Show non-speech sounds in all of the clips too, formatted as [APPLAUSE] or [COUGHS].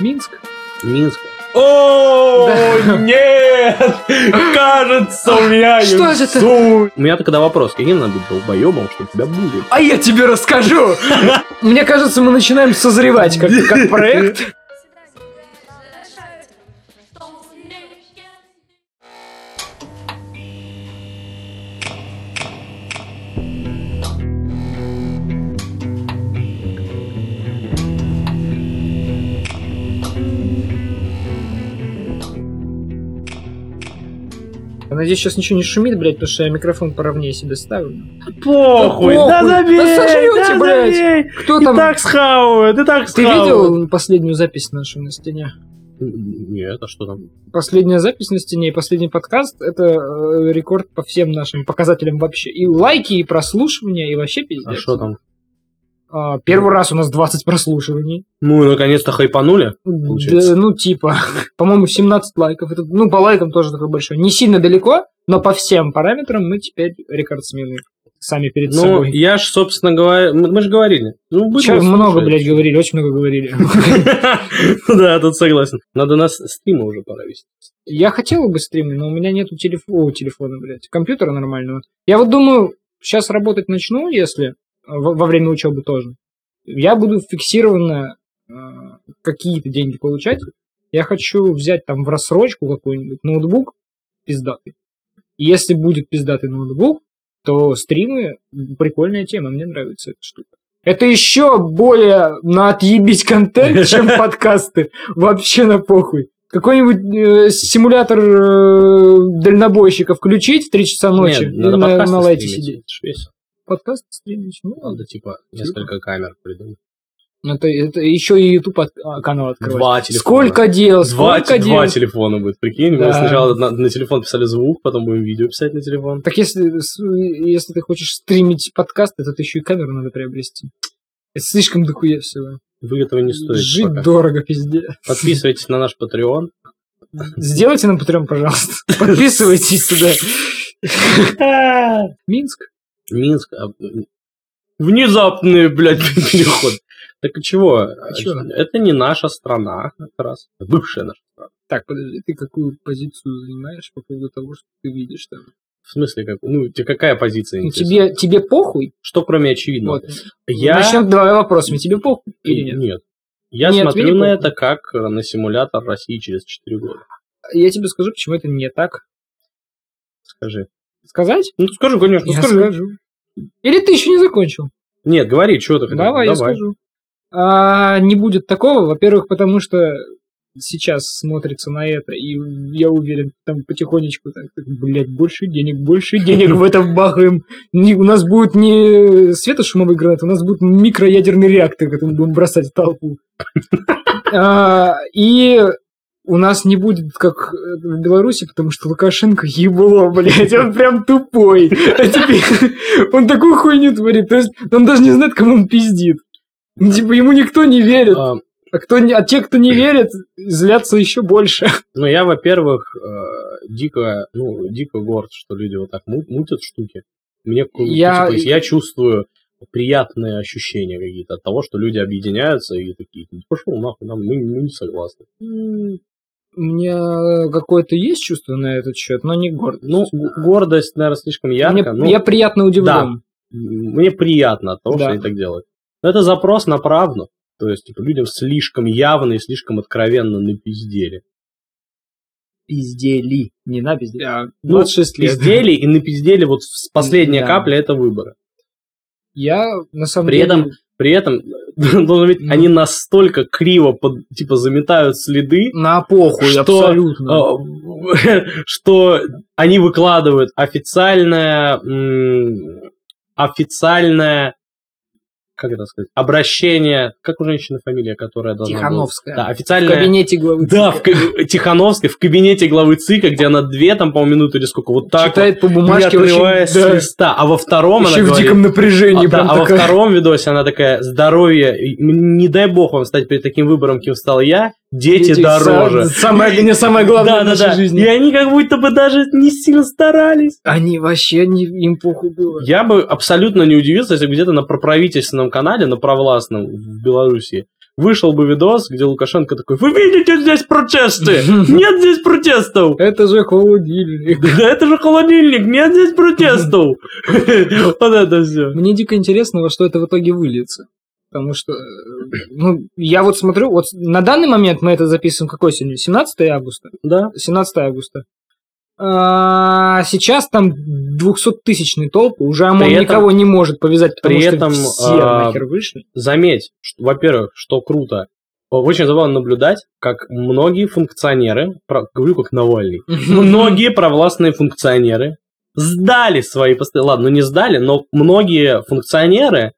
Минск? Минск. О, нет! Кажется, у меня Что же это? У меня тогда вопрос. Каким надо быть долбоебом, чтобы тебя будет? А я тебе расскажу! [LAUGHS] Мне кажется, мы начинаем созревать как, как проект. Надеюсь, сейчас ничего не шумит, блядь, потому что я микрофон поровнее себе ставлю. Похуй, да похуй. забей, Да сожрёте, да блядь. забей. Кто И там? так схавают, и так Ты схавают. видел последнюю запись нашу на стене? Нет, а что там? Последняя запись на стене и последний подкаст — это э, рекорд по всем нашим показателям вообще. И лайки, и прослушивания, и вообще пиздец. А что там? А, первый раз у нас 20 прослушиваний. Ну, и наконец-то хайпанули. Получается. Да, ну, типа, [LAUGHS] по-моему, 17 лайков. Это, ну, по лайкам тоже такой большой. Не сильно далеко, но по всем параметрам мы теперь рекордсмены. Сами перед Ну, собой. я ж, собственно говоря, мы, мы же говорили. Ну, Чё, много, блядь, говорили, очень много говорили. [LAUGHS] Да, тут согласен. Надо нас стрима уже пора вести. Я хотел бы стримить, но у меня нету телефона, блядь, компьютера нормального. Я вот думаю, сейчас работать начну, если во, во время учебы тоже. Я буду фиксированно э, какие-то деньги получать. Я хочу взять там в рассрочку какой-нибудь ноутбук пиздатый. И если будет пиздатый ноутбук, то стримы прикольная тема, мне нравится эта штука. Это еще более на отъебись контент, чем [LAUGHS] подкасты. Вообще на похуй. Какой-нибудь э, симулятор э, дальнобойщика включить в 3 часа ночи Нет, и на, на лайте сидеть. весело. Подкаст стримить? Ну. Надо, типа, несколько камер придумать. Это, это еще и YouTube от- а, канал открывать. Два телефона. Сколько дел, Два, сколько два дел. телефона будет, прикинь. Мы Да. сначала на, на телефон писали звук, потом будем видео писать на телефон. Так если, если ты хочешь стримить подкасты, то ты еще и камеру надо приобрести. Это слишком дохуя всего. Вы этого не стоит Жить пока. дорого, пизде. Подписывайтесь на наш Patreon. Сделайте нам Patreon, пожалуйста. [LAUGHS] Подписывайтесь туда. [LAUGHS] Минск? Минск. а, [LAUGHS] Внезапный, блядь, [LAUGHS] переход. Так и чего? Это не наша страна, как раз. Бывшая наша страна. Так, подожди, ты какую позицию занимаешь по поводу того, что ты видишь там? В смысле, как? Ну, тебе какая позиция Ну, тебе, тебе похуй? Что кроме очевидного? Вот. Я... Начнем давай вопросами. Тебе похуй или нет? Я Нет, смотрю на это как на симулятор России через 4 года. Я тебе скажу, почему это не так. Скажи. Сказать? Ну, скажи, конечно, Я скажи. скажу. Или ты еще не закончил? Нет, говори, что ты хотел. Давай, я скажу. А, не будет такого, во-первых, потому что сейчас смотрится на это, и я уверен, там потихонечку так, так, блядь, больше денег, больше денег в это вбахаем. Не- у нас будет не светошумовый гранат, у нас будет микроядерный реактор, который мы будем бросать в толпу. А, И у нас не будет, как в Беларуси, потому что Лукашенко [LAUGHS] ебло, блядь, он прям тупой. А теперь [LAUGHS] он такую хуйню творит, то есть он даже не знает, кому он пиздит. Типа ему никто не верит. А, А, кто а те, кто не верит, злятся еще больше. [LAUGHS] ну, я, во-первых, э, дико, ну, дико горд, что люди вот так му- мутят штуки. Мне. Я- Типа, я чувствую приятные ощущения какие-то от того, что люди объединяются и такие, «Ну, пошел нахуй, нам, мы, мы не согласны. У меня какое-то есть чувство на этот счет, но не гордость. Ну, гордость, наверное, слишком ярко. Мне- ну, я приятно удивлен. мне приятно от того, Да. что они так делают. Но это запрос на правду. То есть, типа, людям слишком явно и слишком откровенно напиздели. Пиздели. Не на пиздели, а Ну, 26 лет. Пиздели и напиздели, вот с- последняя Да. капля это выборы. Я, на самом При деле... этом, при этом, [LAUGHS] должен быть, Ну. они настолько криво, под- типа, заметают следы, На похуй, Что, абсолютно. а, [LAUGHS] что они выкладывают официальное, официальное, как это сказать, обращение, как у женщины фамилия, которая должна была- Тихановская. Да, В официальное... кабинете главы Да, ЦИКа. в ка- Тихановской, в кабинете главы ЦИКа, где она две, там, по минуты или сколько, вот так Читает по вот, не бумажке, отрываясь очень, с да, листа. А во втором еще она в говорит... диком напряжении. А, да, прям а во такая. втором видосе она такая, здоровье, не дай бог вам стать перед таким выбором, кем стал я, дети, Дети дороже. са- Самое, не самое главное да, в да, нашей да. жизни. И они как будто бы даже не сильно старались. Они вообще, не, им похуй было. Я бы абсолютно не удивился, если бы где-то на проправительственном канале, на провластном в Беларуси, вышел бы видос, где Лукашенко такой, вы видите здесь протесты? [LAUGHS] Нет здесь протестов! Это же холодильник. Да это же холодильник, нет здесь протестов! [LAUGHS] Вот это все. Мне дико интересно, во что это в итоге выльется. Потому что, э, ну, я вот смотрю, вот на данный момент мы это записываем какой сегодня? 17 августа? Да. 17 августа. А, сейчас там 200-тысячные толпы, уже ОМОН При этом- никого не может повязать, потому при что этом, все а, нахер вышли. Заметь, что, во-первых, что круто, очень забавно наблюдать, как многие функционеры, про- говорю как Навальный, [LAUGHS] многие провластные функционеры сдали свои посты. Ладно, ну не сдали, но многие функционеры,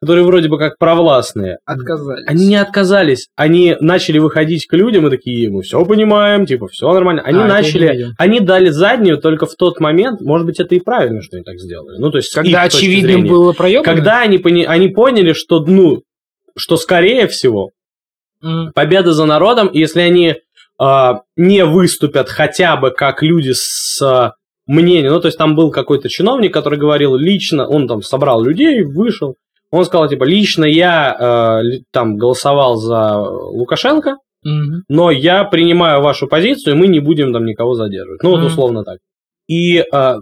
которые вроде бы как провластные, Отказались. они не отказались. Они начали выходить к людям и такие, мы все понимаем, типа, все нормально. Они А, начали, они дали заднюю только в тот момент, может быть, это и правильно, что они так сделали. Ну, то есть, Когда очевидно зрения. было проебано. Когда они, пони- они поняли, что, ну, что скорее всего, М, победа за народом, и если они а, не выступят хотя бы как люди с а, мнением, ну, то есть там был какой-то чиновник, который говорил лично, он там собрал людей, вышел, он сказал, типа, лично я ли- там голосовал за Лукашенко, мгм. но я принимаю вашу позицию, и мы не будем там никого задерживать. Ну, вот Мгм. условно так. И а,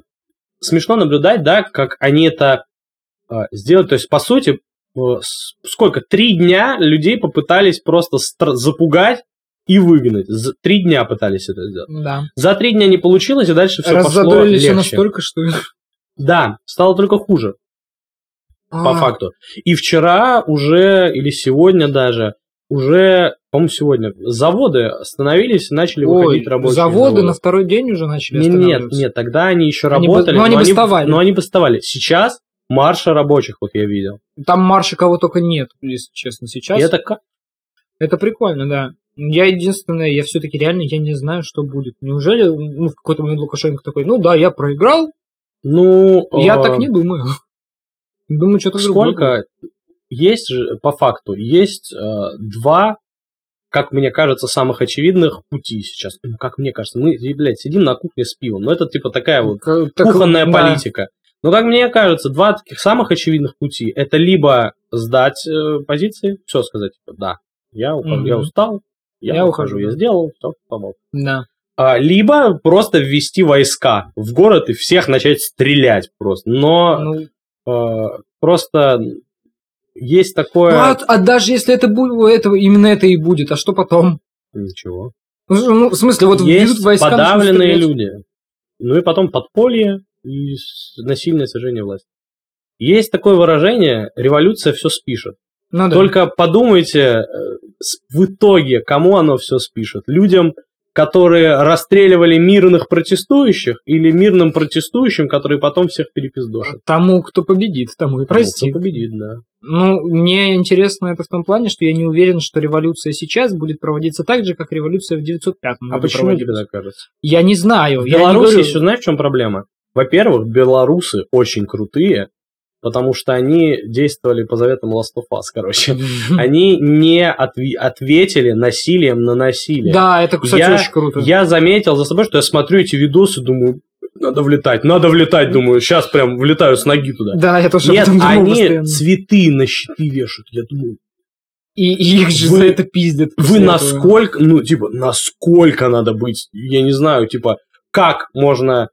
смешно наблюдать, да, как они это а, сделают. То есть, по сути, э, сколько? Три дня людей попытались просто запугать и выгнать. За- Три дня пытались это сделать. Да. За три дня не получилось, и дальше все пошло легче. настолько, что... Да, стало только хуже, по А, факту. И вчера уже, или сегодня даже, уже, по-моему, сегодня, заводы остановились и начали Ой, выходить рабочие. заводы из на второй день уже начали Не- Нет, нет, тогда они еще Они бы- работали. ну, они но бастовали. Но они бастовали. Сейчас марша рабочих, вот я видел. Там марша кого только нет, если честно, сейчас. И это как? Это прикольно, да. Я единственное, я все-таки реально я не знаю, что будет. Неужели ну, в какой-то момент Лукашенко такой, ну да, я проиграл, Ну, я э, так не думаю. Думаю, что-то другое. Сколько есть же, по факту, есть э, два, как мне кажется, самых очевидных пути сейчас. Ну, как мне кажется, мы, блядь, сидим на кухне с пивом. Ну, это типа такая вот так- кухонная да. политика. Но, как мне кажется, два таких самых очевидных пути это либо сдать э, позиции, все сказать, типа, да, я, ухожу, Мгм. я устал, я, Я ухожу, ухожу. я сделал, все, помог. Да. А, либо просто ввести войска в город и всех начать стрелять просто. Но Ну, просто есть такое... ну, а, а даже если это будет, это, именно это и будет, а что потом? Ничего. Ну, в смысле, вот есть войска... подавленные люди. Ну и потом подполье и насильное свержение власти. Есть такое выражение «революция все спишет». Ну да. Только подумайте, э, в итоге, кому оно все спишет? Людям, которые расстреливали мирных протестующих, или мирным протестующим, которые потом всех перепиздошат? Тому, кто победит, тому и простит. Кто победит, да. Ну, мне интересно это в том плане, что я не уверен, что революция сейчас будет проводиться так же, как революция в 905 А году почему тебе так кажется? Я не знаю. В Беларуси говорю- еще знаешь, в чем проблема? Во-первых, белорусы очень крутые, потому что они действовали по заветам Last of Us, короче. [LAUGHS] Они не отви- ответили насилием на насилие. Да, это, кстати, Я- очень круто. Я заметил за собой, что я смотрю эти видосы, думаю, надо влетать, надо влетать, думаю, сейчас прям влетаю с ноги туда. Да, я тоже об Нет, этом думал они постоянно. цветы на щиты вешают. Я думаю, И, и их же Вы- за это пиздят. вы после этого. насколько, ну, типа, насколько надо быть, я не знаю, типа, как можно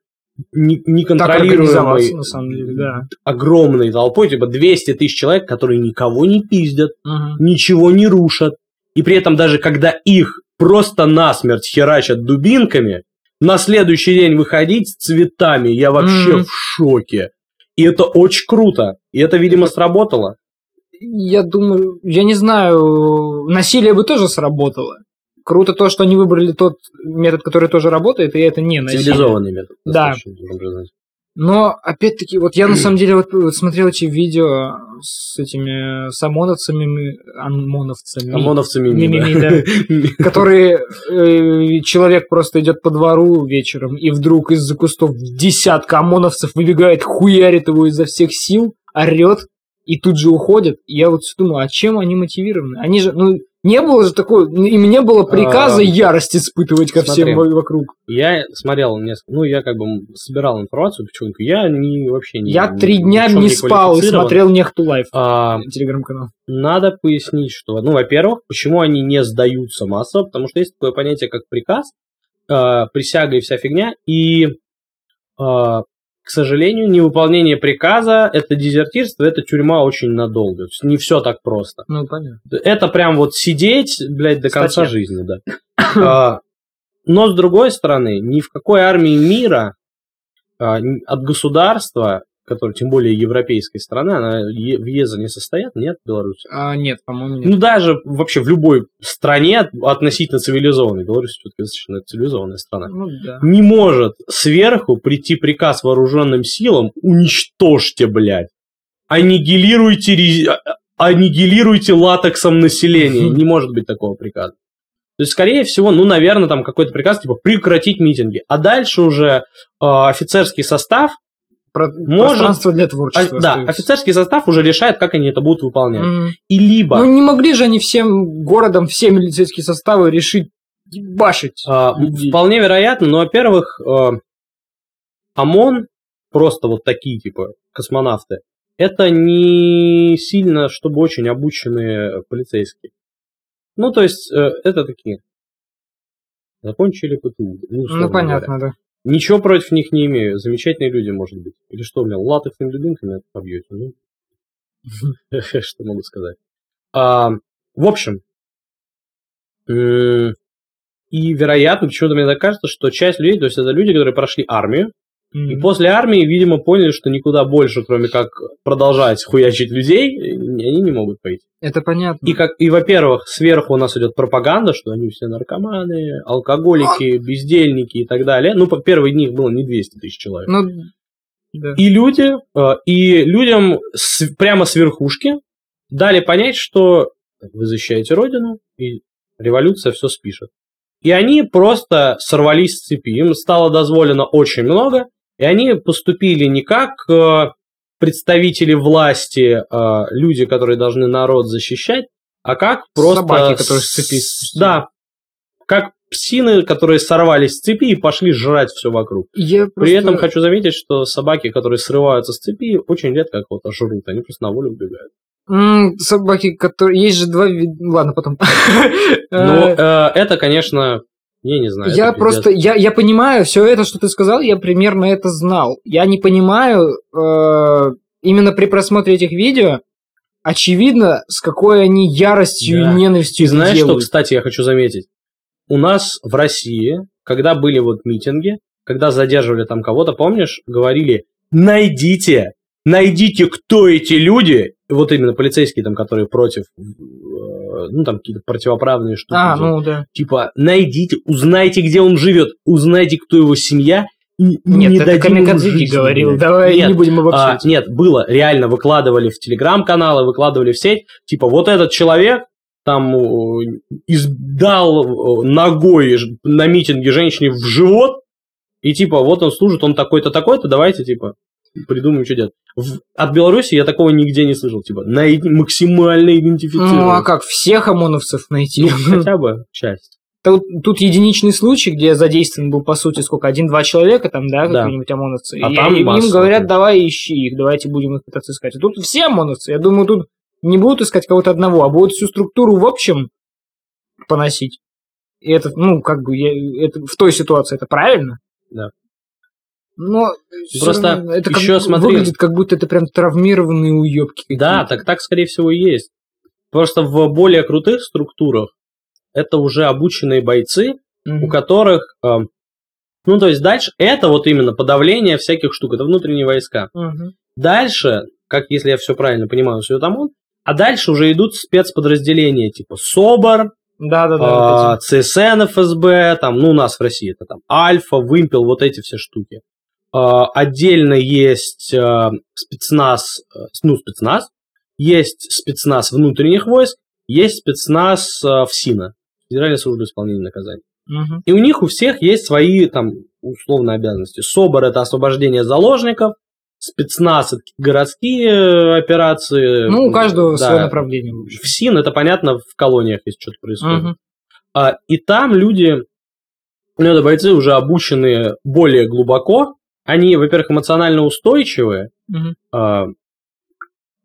неконтролируемой на самом деле, да. огромной толпой, типа 200 тысяч человек, которые никого не пиздят, Мгм. ничего не рушат. И при этом даже когда их просто насмерть херачат дубинками, на следующий день выходить с цветами, я вообще Мгм. в шоке. И это очень круто. И это, видимо, сработало. Я думаю, я не знаю, насилие бы тоже сработало. Круто то, что они выбрали тот метод, который тоже работает, и это не насилие. Цивилизованный метод. Да. Но, опять-таки, вот я на самом деле вот, вот смотрел эти видео с этими с ОМОНовцами, ми- ОМОНовцами, ОМОНовцами Ми-ми-ми, [LAUGHS] мимо. которые э, человек просто идет по двору вечером, и вдруг из-за кустов десятка ОМОНовцев выбегает, хуярит его изо всех сил, орет, и тут же уходят. И я вот думаю, а чем они мотивированы? Они же, ну, Не было же такой, и мне было приказа А, ярость испытывать ко всем смотри. во- вокруг. Я смотрел несколько, ну, я как бы собирал информацию потихоньку, я не, вообще не... Я три дня не спал и смотрел Nexta Live, А, телеграм-канал. надо пояснить, что, ну, во-первых, почему они не сдаются массово, потому что есть такое понятие, как приказ, э, присяга и вся фигня, и, э, к сожалению, невыполнение приказа – это дезертирство, это тюрьма очень надолго. То есть не все так просто. Ну, понятно. Это прям вот сидеть, блядь, до конца Статья. жизни, да. [COUGHS] А, Но, с другой стороны, ни в какой армии мира а, от государства, которое тем более европейской страны, она в ЕЗа не состоят, нет, Беларусь? А, нет, по-моему, нет. Ну, даже вообще в любой стране относительно цивилизованной, Беларусь все-таки достаточно цивилизованная страна, Ну, да. не может сверху прийти приказ вооруженным силам уничтожьте, блядь. Аннигилируйте, рез- аннигилируйте латексом население. [LAUGHS] Не может быть такого приказа. То есть, скорее всего, ну, наверное, там какой-то приказ, типа, прекратить митинги. А дальше уже э, офицерский состав, Про- Может- Пространство для а- творчества. да, остается. офицерский состав уже решает, как они это будут выполнять. Мгм. И либо... Ну, не могли же они всем городом, все милицейские составы решить ебашить. А, людей. вполне вероятно, но, во-первых, э, ОМОН, просто вот такие, типа, космонавты, это не сильно, чтобы очень обученные полицейские. Ну, то есть, э, это такие. Закончили ПТУ. Ну, Ну, понятно, да. Ничего против них не имею. Замечательные люди, может быть. Или что, у меня латексными дубинками побьете? Ну, [LAUGHS] что могу сказать. А, в общем, м, и вероятно, почему-то мне так кажется, что часть людей, то есть это люди, которые прошли армию, и после армии, видимо, поняли, что никуда больше, кроме как продолжать хуячить людей, они не могут пойти. Это понятно. И, как, и во-первых, сверху у нас идет пропаганда, что они все наркоманы, алкоголики, бездельники и так далее. Ну, по первые дни их было не 200 тысяч человек. Ну, да. И люди, э, и людям с- прямо с верхушки дали понять, что вы защищаете Родину, и революция все спишет. И они просто сорвались с цепи. Им стало дозволено очень много, и они поступили не как э, представители власти, э, люди, которые должны народ защищать, а как просто... Собаки, которые с цепи спустили. Да. Как псины, которые сорвались с цепи и пошли жрать все вокруг. Я При просто- этом хочу заметить, что собаки, которые срываются с цепи, очень редко кого-то жрут, они просто на волю убегают. М, собаки, которые... Есть же два вида... Ладно, потом. [LAUGHS] Ну, э, это, конечно, я не знаю. Я просто, я, я понимаю, все это, что ты сказал, я примерно это знал. Я не понимаю, э, именно при просмотре этих видео, очевидно, с какой они яростью Да. и ненавистью И знаешь, это что, делают. кстати, я хочу заметить? У нас в России, когда были вот митинги, когда задерживали там кого-то, помнишь, говорили, найдите, найдите, кто эти люди, вот именно полицейские там, которые против, э, ну там какие-то противоправные штуки. А, делают. ну да. Типа, найдите, узнайте, где он живет, узнайте, кто его семья, и Нет, не это Камикадзуки говорил, блядь. давай Нет, не будем а, обобщать. нет, было, реально выкладывали в телеграм-каналы, выкладывали в сеть, типа, вот этот человек там э, издал э, ногой на митинге женщине в живот, и типа, вот он служит, он такой-то, такой-то, давайте, типа, придумаем, что делать. В- от Беларуси я такого нигде не слышал, типа, найди, максимально идентифицировать. ну а как, всех ОМОНовцев найти? Ну, хотя бы часть. Тут, тут единичный случай, где задействован был, по сути, сколько, один-два человека там, да, Да. какие-нибудь ОМОНовцы. А и там им масса, говорят, да. давай ищи их, давайте будем их пытаться искать. А тут все ОМОНовцы. Я думаю, тут не будут искать кого-то одного, а будут всю структуру в общем поносить. И это, ну, как бы, я- это, в той ситуации это правильно. Да. Но Просто равно это как бы смотри. выглядит, как будто это прям травмированные уебки Да, так так, скорее всего, и есть. Просто в более крутых структурах это уже обученные бойцы, Мгм. у которых... э, ну, то есть дальше это вот именно подавление всяких штук, это внутренние войска. Мгм. Дальше, как если я все правильно понимаю, все ОМОН, а дальше уже идут спецподразделения типа СОБР, Да-да-да. а, вот. ЦСН, ФСБ, там, ну, у нас в России это там Альфа, Вымпел, вот эти все штуки. А, Отдельно есть а, спецназ, э, ну, спецназ, есть спецназ внутренних войск, есть спецназ ФСИНа, Федеральная служба исполнения наказаний. Мгм. И у них у всех есть свои там условные обязанности. СОБР – это освобождение заложников, спецназ это городские э, операции. Ну, у каждого Да. свое направление. в СИН это понятно, в колониях, если что-то происходит. А, и там люди, ну, это бойцы уже обученные более глубоко. Они, во-первых, эмоционально устойчивые, Мгм. а,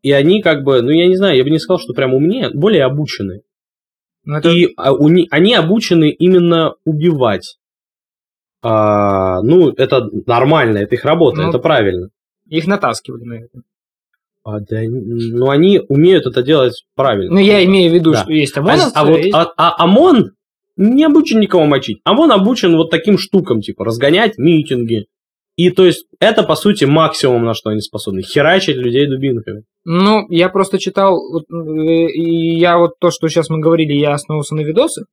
и они как бы, ну, я не знаю, я бы не сказал, что прям умнее, более обученные. Ну, это И а, у ни- они обучены именно убивать. А, ну, это нормально, это их работа, Ну, это правильно. их натаскивали на это. А, да, ну, они умеют это делать правильно. Ну, я имею в виду, Да. что есть А, ОМОНовцы, а вот есть- а, а ОМОН не обучен никого мочить. ОМОН обучен вот таким штукам, типа разгонять митинги. И то есть это, по сути, максимум, на что они способны. Херачить людей дубинками. Ну, я просто читал, вот, я вот то, что сейчас мы говорили, я основывался на видосы,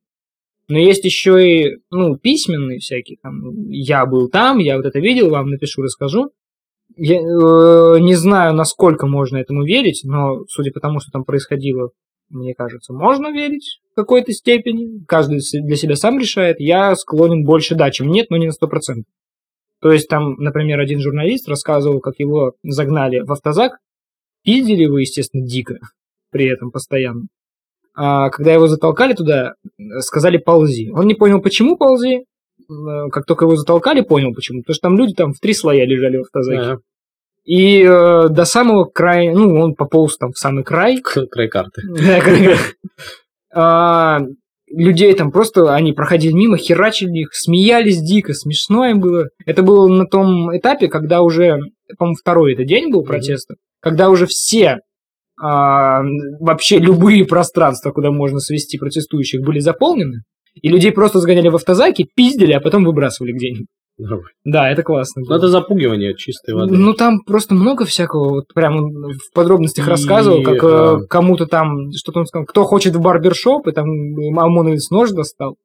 но есть еще и, ну, письменные всякие, там, я был там, я вот это видел, вам напишу, расскажу. Я э, не знаю, насколько можно этому верить, но судя по тому, что там происходило, мне кажется, можно верить в какой-то степени. Каждый для себя сам решает. Я склонен больше да, чем нет, но не на 100%. То есть там, например, один журналист рассказывал, как его загнали в автозак, пиздили его, естественно, дико при этом постоянно. А когда его затолкали туда, сказали ползи. Он не понял, почему ползи. Э, Как только его затолкали, понял почему. Потому что там люди там в три слоя лежали в автозаке. Ага. И э, до самого края, ну, он пополз там в самый край. Край карты. [LAUGHS] Людей там просто, они проходили мимо, херачили их, смеялись дико, смешно им было. Это было на том этапе, когда уже, по-моему, второй это день был протеста, когда уже все а, вообще любые пространства, куда можно свести протестующих, были заполнены, и людей просто сгоняли в автозаки, пиздили, а потом выбрасывали где-нибудь. Да, это классно. Ну, было. это запугивание чистой воды. Ну, там просто много всякого, вот прям он в подробностях И, рассказывал, как э, а, кому-то там, что-то он сказал, кто хочет в барбершоп, и там ОМОНовец нож достал,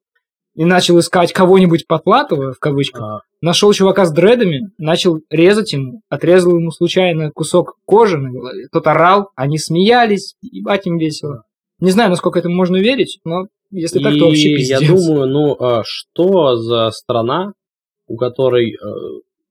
и начал искать кого-нибудь потлатого, в кавычках, а, нашел чувака с дредами, начал резать ему, отрезал ему случайно кусок кожи на голове, тот орал, они смеялись, ебать им весело. Не знаю, насколько этому можно верить, но если так, то вообще И пиздец. я думаю, ну, а что за страна, у которой, э,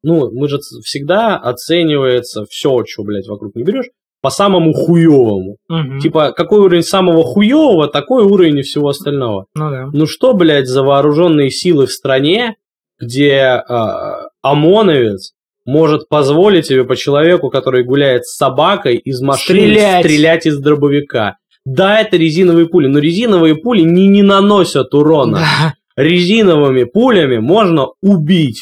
ну, мы же всегда оценивается все, что, блядь, вокруг не берешь, по самому хуевому. Мгм. Типа, какой уровень самого хуевого, такой уровень и всего остального. Ну да. Ну что, блядь, за вооруженные силы в стране, где э, ОМОНовец может позволить себе по человеку, который гуляет с собакой, из машины Стрелять. стрелять из дробовика. Да, это резиновые пули, но резиновые пули не, не наносят урона. Да. Резиновыми пулями можно убить.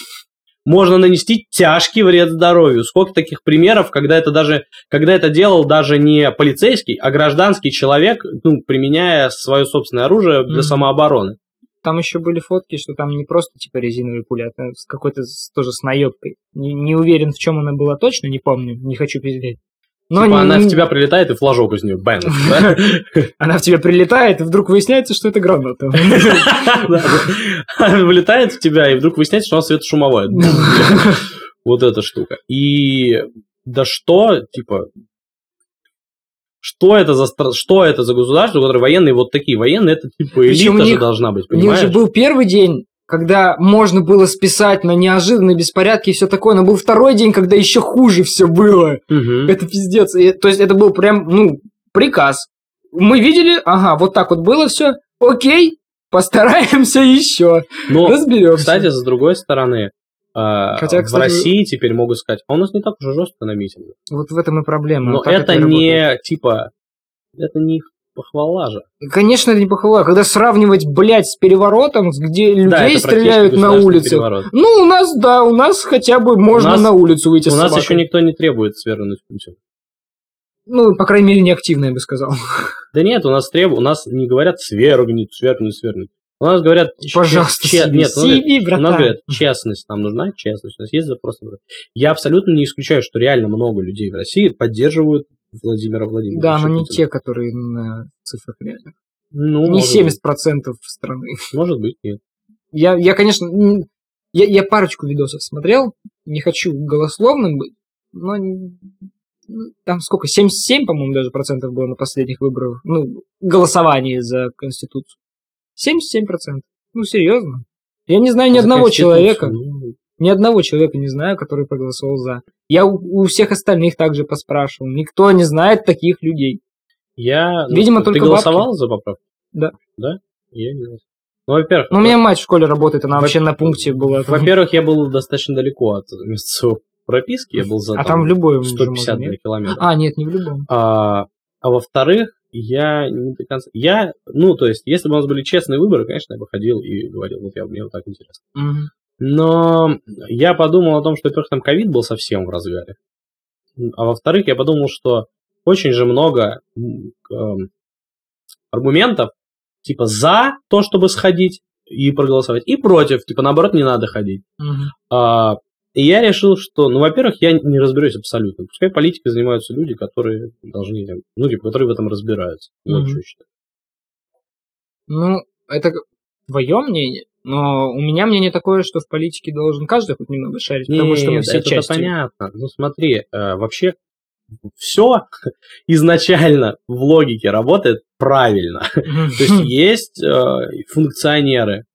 Можно нанести тяжкий вред здоровью. Сколько таких примеров, когда это даже, когда это делал даже не полицейский, а гражданский человек, ну, применяя свое собственное оружие для Мгм. самообороны. Там еще были фотки, что там не просто типа резиновые пули, а с какой-то тоже с наебкой. Не, не уверен, в чем она была точно, не помню, не хочу пиздеть. Но типа не- она в тебя прилетает и флажок из нее бэнг. [LAUGHS] да? она в тебя прилетает, и вдруг выясняется, что это граната. [LAUGHS] Она Вылетает в тебя, и вдруг выясняется, что она светошумовая. [LAUGHS] Вот эта штука. И да что, типа, что это за что это за государство, у которого военные вот такие военные, это типа элита же должна быть, У них же понимаешь? был первый день, когда можно было списать на неожиданные беспорядки и все такое, но был второй день, когда еще хуже все было. Мгм. Это пиздец. И, то есть это был прям, ну, приказ. Мы видели, ага, вот так вот было все. Окей, постараемся [LAUGHS] еще. Но, Разберемся. кстати, с другой стороны, а, Хотя, в кстати, России теперь могут сказать, а у нас не так уж и жестко на митингах. Вот в этом и проблема. Но Как это работает? не, типа, это не их похвала же. Конечно, это не похвала. Когда сравнивать, блядь, с переворотом, где людей Да, стреляют на улице. переворот. Ну, у нас, да, у нас хотя бы можно нас- на улицу выйти У нас собакой. еще никто не требует свергнуть Путина. Ну, по крайней мере, не активно, я бы сказал. Да нет, у нас требуют, у нас не говорят свергнуть, свергнуть, свергнуть. У нас говорят... Пожалуйста, че- Сиби, нет, у нас говорят- Сиби, у братан. нас говорят, честность, нам нужна честность. У нас есть запрос. Я абсолютно не исключаю, что реально много людей в России поддерживают Владимира Владимировича. Да, но не Путина. те, которые на цифрах реально. Ну, не может 70% страны. быть. Может быть, нет. Я, я конечно, я, я парочку видосов смотрел, не хочу голословным быть, но там сколько, 77, по-моему, даже процентов было на последних выборах, ну, голосовании за Конституцию. 77 процентов. Ну, серьезно. Я не знаю ни За одного человека. ну, Ни одного человека не знаю, который проголосовал за. Я у, у всех остальных также поспрашивал. Никто не знает таких людей. Я... ну, Видимо, ты только голосовал за поправку? Да. Да? Я не знаю. Ну, во-первых, Но у меня мать в школе работает, она Во- вообще на пункте была. [LAUGHS] во-первых, я был достаточно далеко от места своей прописки, я был за а там в любой уже 150 можно, километров. А, нет, не в любом. А, а во-вторых, я не до конца... Я, ну, то есть, если бы у нас были честные выборы, конечно, я бы ходил и говорил, вот я, мне вот так интересно. Мгм. Но я подумал о том, что, во-первых, там ковид был совсем в разгаре. А во-вторых, я подумал, что очень же много эм, аргументов, типа, за то, чтобы сходить и проголосовать, и против, типа, наоборот, не надо ходить. Мгм. А, и я решил, что, ну, во-первых, я не разберусь абсолютно. Пускай политикой занимаются люди, которые должны, ну, типа, которые в этом разбираются. Вот что я считаю. Ну, это твое мнение, но у меня мнение такое, что в политике должен каждый хоть немного шарить, потому что мы все это части. понятно. Ну, смотри, э, вообще все [LAUGHS] изначально в логике работает правильно. [LAUGHS] То есть есть э, функционеры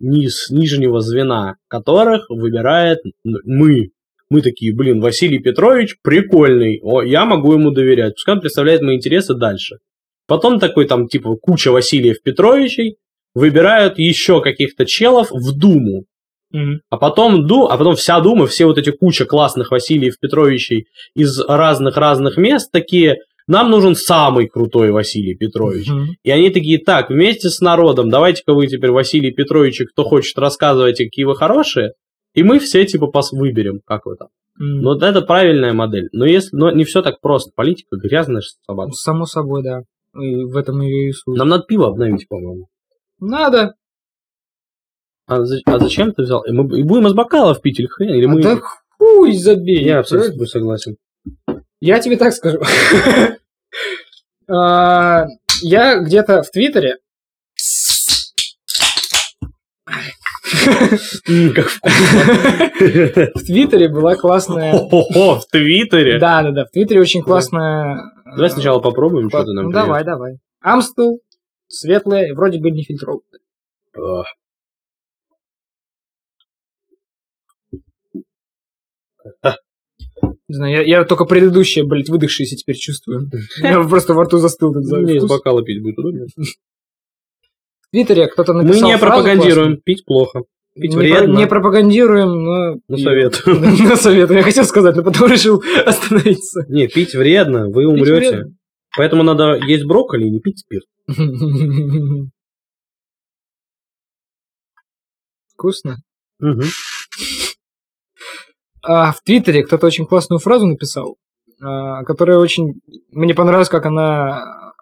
низ, нижнего звена, которых выбирает мы. Мы такие, блин, Василий Петрович прикольный, о, я могу ему доверять, пускай он представляет мои интересы дальше. Потом такой там, типа, куча Васильев Петровичей выбирают еще каких-то челов в Думу. Мгм. А потом, ду, а потом вся Дума, все вот эти куча классных Васильев Петровичей из разных-разных мест такие, нам нужен самый крутой Василий Петрович. Мгм. И они такие, так, вместе с народом, давайте-ка вы теперь Василий Петрович, кто хочет, рассказывайте, какие вы хорошие, и мы все типа пос выберем, как вы там. Ну, вот это правильная модель. Но если, но не все так просто. Политика грязная собака. Само собой, да. И в этом ее и суть. Нам надо пиво обновить, по-моему. Надо. А, за- а зачем ты взял? И мы и будем из бокалов пить или хрен? Или А мы... да хуй забей. Я абсолютно с тобой согласен. Я тебе так скажу. [LAUGHS] А, Я где-то в Твиттере [LAUGHS] в Твиттере была классная... О, в Твиттере. Да, да, да. В Твиттере очень классная... Давай сначала попробуем, что ты нам Ну, давай, давай. Амстел, светлая, вроде бы не фильтрованная. принес. Не знаю, я, я только предыдущее, блядь, выдохшееся теперь чувствую. [LAUGHS] Я просто во рту застыл. Мне из бокала пить будет удобнее. В Твиттере кто-то Мы написал не фразу пропагандируем, пить плохо. Пить. Не, вредно. не пропагандируем, но... Ну, советую. [LAUGHS] На совет. Я хотел сказать, но потом [LAUGHS] решил остановиться. Не, пить вредно, вы умрете. Поэтому надо есть брокколи и не пить спирт. Вкусно. А в Твиттере кто-то очень классную фразу написал, а, которая очень... Мне понравилось, как она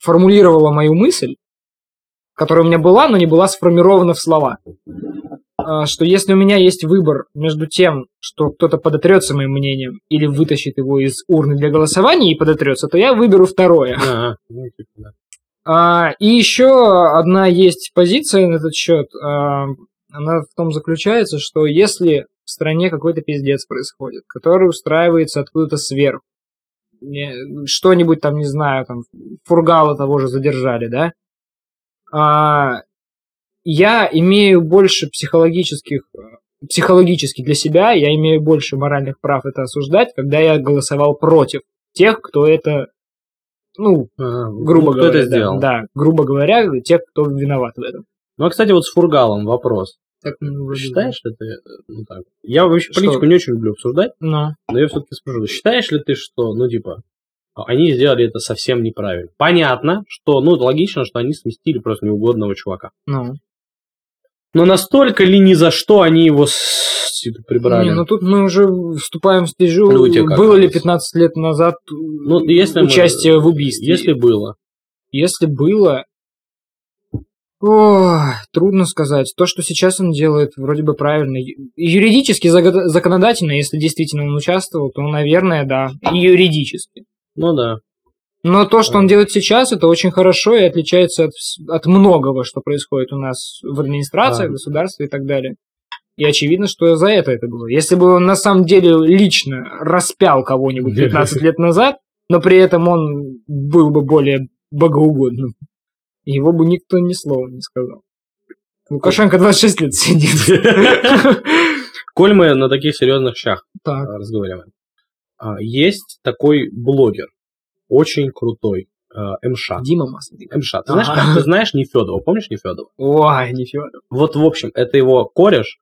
формулировала мою мысль, которая у меня была, но не была сформирована в слова. А, Что если у меня есть выбор между тем, что кто-то подотрется моим мнением или вытащит его из урны для голосования и подотрется, то я выберу второе. А, [LAUGHS] ну, типа. А, и еще одна есть позиция на этот счет. А, она в том заключается, что если в стране какой-то пиздец происходит, который устраивается откуда-то сверху, что-нибудь там, не знаю, там, Фургала того же задержали, да, а, я имею больше психологических, э, психологически для себя, я имею больше моральных прав это осуждать, когда я голосовал против тех, кто это, ну, А, грубо ну, кто говоря, это да, сделал? да, грубо говоря, тех, кто виноват в этом. Ну, а, кстати, вот с фургалом вопрос. Так, ну, Считаешь ли ты, э, ну так, я вообще Что? политику не очень люблю обсуждать, да. но я все-таки спрошу, считаешь ли ты, что, ну, типа, они сделали это совсем неправильно? Понятно, что, ну, логично, что они сместили просто неугодного чувака. Ну, ну. Но настолько ли ни за что они его с- прибрали? Не, ну тут мы уже вступаем в стежу, Ну, как было ли это? 15 лет назад Ну, если мы- участие в убийстве. Если было. Если было... Ой, трудно сказать. То, что сейчас он делает, вроде бы правильно. Юридически, законодательно, если действительно он участвовал, то, наверное, да. И юридически. Ну да. Но то, что он делает сейчас, это очень хорошо и отличается от, от многого, что происходит у нас в администрации, в государстве и так далее. И очевидно, что за это это было. Если бы он на самом деле лично распял кого-нибудь 15 лет назад, но при этом он был бы более богоугодным, его бы никто ни слова не сказал. Лукашенко 26 лет сидит. [LAUGHS] Коль мы на таких серьезных щах Так. а, разговариваем. А, Есть такой блогер, очень крутой, а, МШ. Дима Масленников. МШ. Ты знаешь, Ага. как- ты знаешь Нефедова, помнишь Нефедова? Ой, не Федор. Вот, в общем, это его кореш,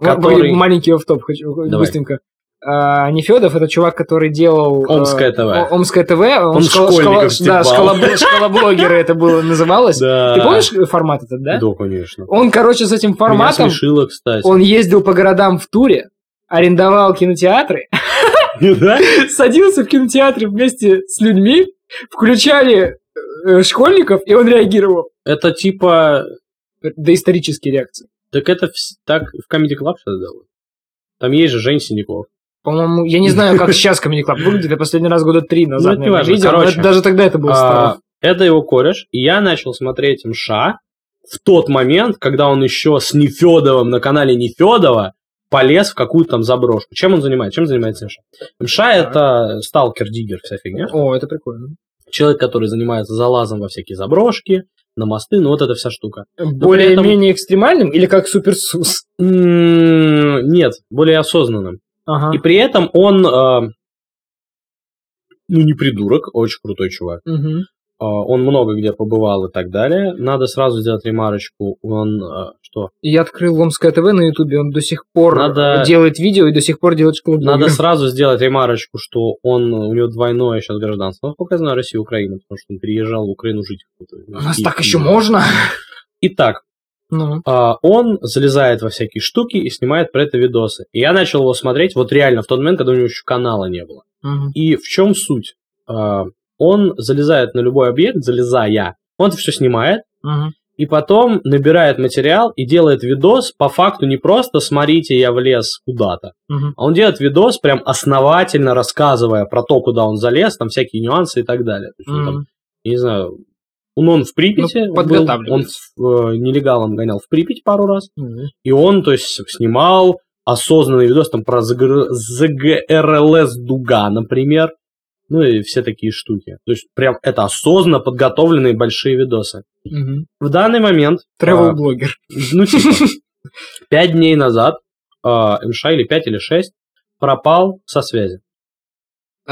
который... Маленький офф-топ хочу Давай. быстренько. А, Нефедов это чувак, который делал... э, Омское ТВ. О- Омское ТВ. Он, Он школьников школа- Да, стебал. школа, это было называлось. Да. Ты помнишь формат этот, да? Да, конечно. Он, короче, с этим Меня форматом, смешило, кстати. он ездил по городам в туре, арендовал кинотеатры, Да? [LAUGHS] садился в кинотеатре вместе с людьми, включали э, школьников, и он реагировал. Это типа... Доисторические реакции. Так это так в Comedy Club что делают? Там есть же Жень Синяков. По-моему, я не знаю, как [LAUGHS] сейчас Comedy Club выглядит. Я последний раз года три назад Ну, наверное, видел, Короче, это даже тогда это было А, старо. это его кореш, и я начал смотреть МШ в тот момент, когда он еще с Нефедовым на канале Нефедова полез в какую-то там заброшку. Чем он занимается? Чем занимается МШ? МШ это сталкер-диггер, вся фигня. О, это прикольно. Человек, который занимается залазом во всякие заброшки, на мосты, ну вот эта вся штука. Более-менее экстремальным или как суперсус? Нет, более осознанным. Ага. И при этом он, э, ну не придурок, очень крутой чувак. Мгм. А, Он много где побывал и так далее. Надо сразу сделать ремарочку. Он э, что? Я открыл Омское ТВ на Ютубе, он до сих пор Надо- делает видео и до сих пор делает школу Надо сразу сделать ремарочку, что он у него двойное сейчас гражданство. Насколько я знаю, Россия и Украина, потому что он переезжал в Украину жить. У нас так еще можно? Итак, Ну. а, он залезает во всякие штуки и снимает про это видосы. И я начал его смотреть вот реально в тот момент, когда у него еще канала не было. Мгм. И в чем суть? А, Он залезает на любой объект, залезая, он все снимает, Мгм. и потом набирает материал и делает видос по факту не просто «смотрите, я влез куда-то», Мгм. а он делает видос прям основательно рассказывая про то, куда он залез, там всякие нюансы и так далее. То есть он там, не знаю, он, он в Припяти, Ну, был, он в, э, нелегалом гонял в Припять пару раз, Мгм. и он, то есть, снимал осознанный видос там про ЗГР ЗГРЛС Дуга, например, ну и все такие штуки. То есть, прям это осознанно подготовленные большие видосы. Мгм. В данный момент, а, Тревел-блогер. ну [LAUGHS] типа, пять дней назад а, МШ или пять или шесть пропал со связи.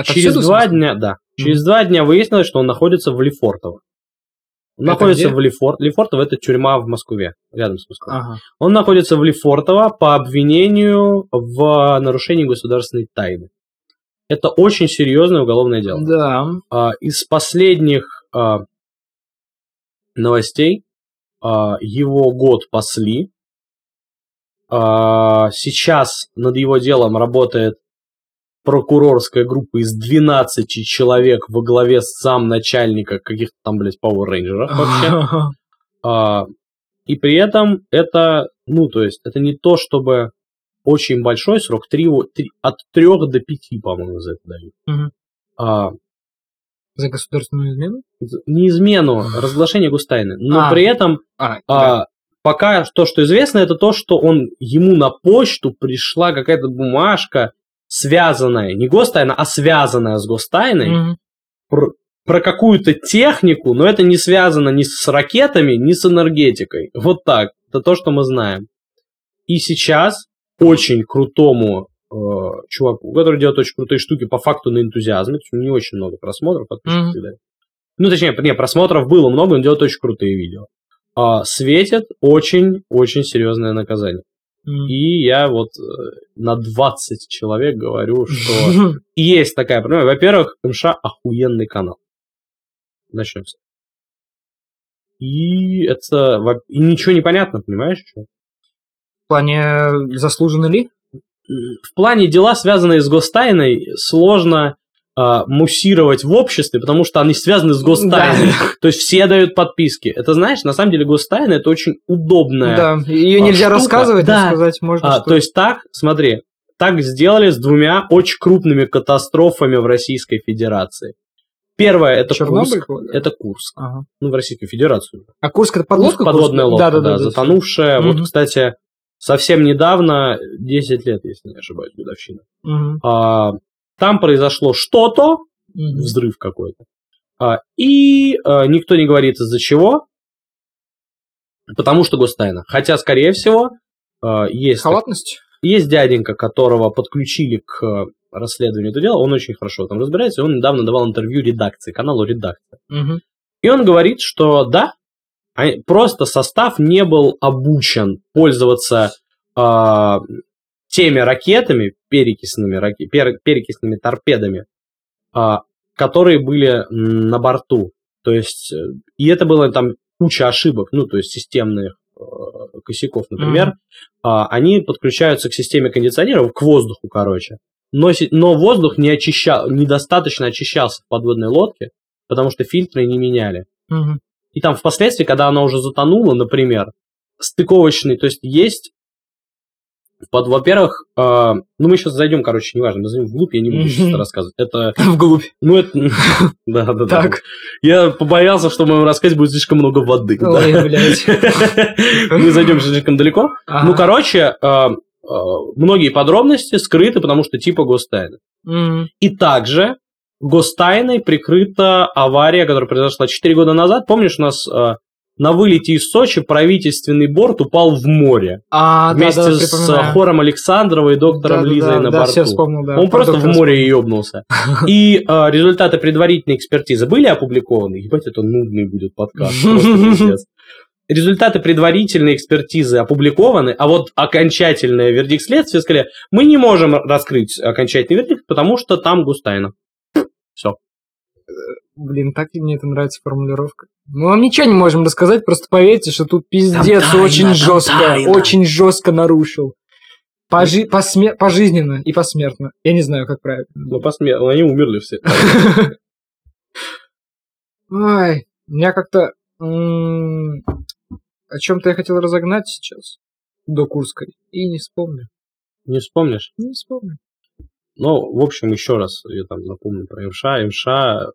Через Отовсюду, в два дня, да, через два дня выяснилось, что он находится в Лефортово. Он Это находится где? в Лефорт. Лефортово это тюрьма в Москве, рядом с Москвой. Ага. Он находится в Лефортово по обвинению в нарушении государственной тайны. Это очень серьезное уголовное дело. Да. А, из последних а, новостей а, его год пасли. А, сейчас над его делом работает прокурорская группа из 12 человек во главе с замначальника каких-то там, блядь, Power Rangers вообще. [LAUGHS] А, и при этом это, ну, то есть, это не то, чтобы очень большой срок, три, три- от 3 до 5, по-моему, за это дают. Мгм. А, За государственную измену? не измену, разглашение гостайны. Но А, при этом А, а, пока то, что известно, это то, что он ему на почту пришла какая-то бумажка, связанная, не гостайна, а связанная с гостайной, Мгм. про, про какую-то технику, но это не связано ни с ракетами, ни с энергетикой. Вот так. Это то, что мы знаем. И сейчас очень крутому э, чуваку, который делает очень крутые штуки по факту на энтузиазме, не очень много просмотров, подписчиков далее. Ну, точнее, не, просмотров было много, он делает очень крутые видео. А, светит очень-очень серьезное наказание. И я вот э, на 20 человек говорю, что [LAUGHS] есть такая проблема. Во-первых, МШ охуенный канал. Начнем с. И это... И ничего не понятно, понимаешь? что? В плане, заслуженно ли? В плане дела, связанные с гостайной, сложно а, муссировать в обществе, потому что они связаны с гостайной. То есть все дают подписки. Это, знаешь, на самом деле гостайна это очень удобная Да, ее нельзя штука, рассказывать, да. сказать можно, А, то есть так, смотри, так сделали с двумя очень крупными катастрофами в Российской Федерации. Первое это Чернобыль? Курск. Это Курск. Ага. Ну, в Российскую Федерацию. А Курск это подлодка? Курск подводная лодка, да, да, да, затонувшая. Мгм. Вот, кстати, совсем недавно, 10 лет, если не ошибаюсь, годовщина. Мгм. А, там произошло что-то, Мгм. взрыв какой-то. А, и а, никто не говорит из-за чего. Потому что гостайна. Хотя, скорее всего, э, есть, Халатность? есть дяденька, которого подключили к расследованию этого дела, он очень хорошо там разбирается, и он недавно давал интервью редакции, каналу «Редакция». Мгм. И он говорит, что да, просто состав не был обучен пользоваться а, теми ракетами, перекисными, раке- пер- перекисными торпедами, а, которые были на борту. То есть, э, и это было там куча ошибок, ну, то есть системных э, косяков, например. А, они подключаются к системе кондиционеров, к воздуху, короче. Но, но воздух не очищал, недостаточно очищался в подводной лодке, потому что фильтры не меняли. Мгм. И там впоследствии, когда она уже затонула, например, стыковочный, то есть есть, под, во-первых, э, ну мы сейчас зайдем, короче, неважно, мы зайдем вглубь, я не буду сейчас рассказывать. Это, [LAUGHS] Вглубь. ну это, [LAUGHS] да, да, да. Так. Я побоялся, что в моем рассказе будет слишком много воды. Ой, блядь. [LAUGHS] Мы зайдем слишком далеко. Ну, короче, э, э, многие подробности скрыты, потому что типа гостайны. Мгм. И также гостайной прикрыта авария, которая произошла 4 года назад. Помнишь, у нас э, на вылете из Сочи правительственный борт упал в море А, да, вместе да, с припоминаю. Хором Александровой и доктором Да, да, Лизой да, на да, борту. все вспомнил, да. Он Про просто в море вспомнил. ебнулся. [LAUGHS] И э, результаты предварительной экспертизы были опубликованы. Ебать, это нудный будет подкаст. [LAUGHS] Результаты предварительной экспертизы опубликованы, а вот окончательный вердикт следствия сказали, мы не можем раскрыть окончательный вердикт, потому что там густайна. Блин, так мне это нравится формулировка. Мы вам ничего не можем рассказать, просто поверьте, что тут пиздец Там тайна, очень жестко, тайна. очень жестко нарушил. Пожи- посме- пожизненно и посмертно. Я не знаю, как правильно. Ну, посме... они умерли все. [LAUGHS] Ой, меня как-то... О чем-то я хотел разогнать сейчас до Курской. И не вспомню. Не вспомнишь? Не вспомню. Ну, в общем, еще раз я там напомню про МШ. МШ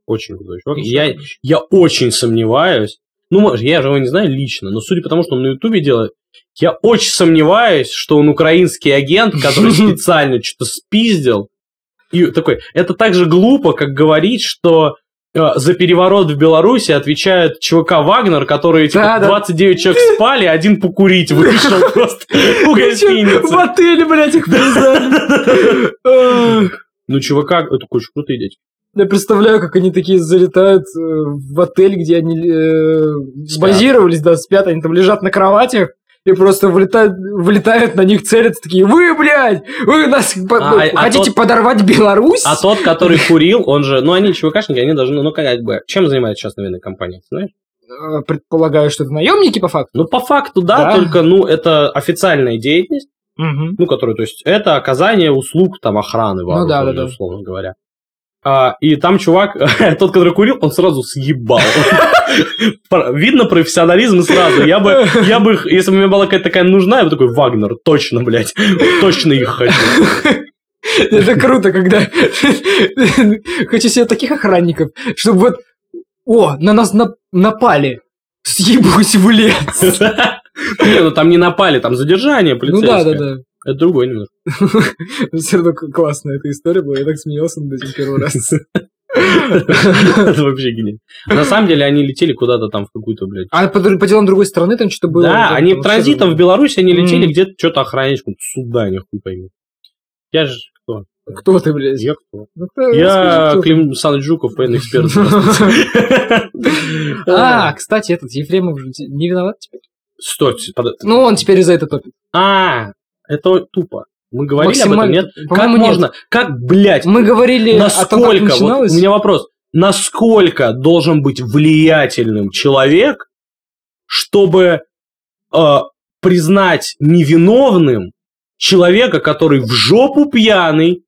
очень крутой чувак. Я, я очень сомневаюсь. Ну, может, я же его не знаю лично, но судя по тому, что он на Ютубе делает, я очень сомневаюсь, что он украинский агент, который [LAUGHS] специально что-то спиздил. И такой, это так же глупо, как говорить, что за переворот в Беларуси отвечает ЧВК Вагнер, которые типа, Да, да. 29 человек спали, один покурить вышел [LAUGHS] просто у Причём В гостиницы. отеле, блядь, их привязали. Ну, ЧВК, это очень крутые дети. Я представляю, как они такие залетают э, в отель, где они э, Спят. базировались, да, спят, они там лежат на кроватях, и просто вылетают, вылетают на них, целятся такие, вы, блядь, вы нас по- А, ну, а хотите тот- подорвать Беларусь? А тот, который курил, он же, ну, они ЧВКшники, они должны, ну, как бы, чем занимается сейчас военная компания, знаешь? Э, Предполагаю, что это наемники по факту. Ну, по факту, да, Да. только, ну, это официальная деятельность, Мгм. ну, которая, то есть, это оказание услуг, там, охраны Ну да, да, да. условно говоря. А, и там чувак, [LAUGHS] тот, который курил, он сразу съебал. Видно профессионализм сразу. Я бы, я бы, если бы мне была какая-то такая нужна, я бы такой, Вагнер, точно, блядь, точно их хочу. [LAUGHS] Это круто, когда [LAUGHS] хочу себе таких охранников, чтобы вот, о, на нас нап- напали, съебусь в лес. Не, ну там не напали, там задержание Ну полицейское. да, да, да. Это другой немножко. [LAUGHS] Все равно классная эта история была. Я так смеялся над этим первый раз. [LAUGHS] Это вообще гениально. На самом деле они летели куда-то там в какую-то, блядь. А по, по делам другой страны там что-то было? Да, они транзитом в. Беларусь, они летели где-то что-то охранять, суда, я хуй пойму. Я же кто? Кто ты, блядь? Я кто? Ну, кто- Я. Клим Саныч Жуков, военный эксперт. [LAUGHS] А, кстати, этот Ефремов не виноват теперь? Стой, Ну, он теперь за это топит. А, это тупо. Мы говорили об этом, Максимально- нет? Как нет. можно? Как, блядь, Мы говорили о том, как насколько, вот у меня вопрос, насколько должен быть влиятельным человек, чтобы э, признать невиновным человека, который в жопу пьяный,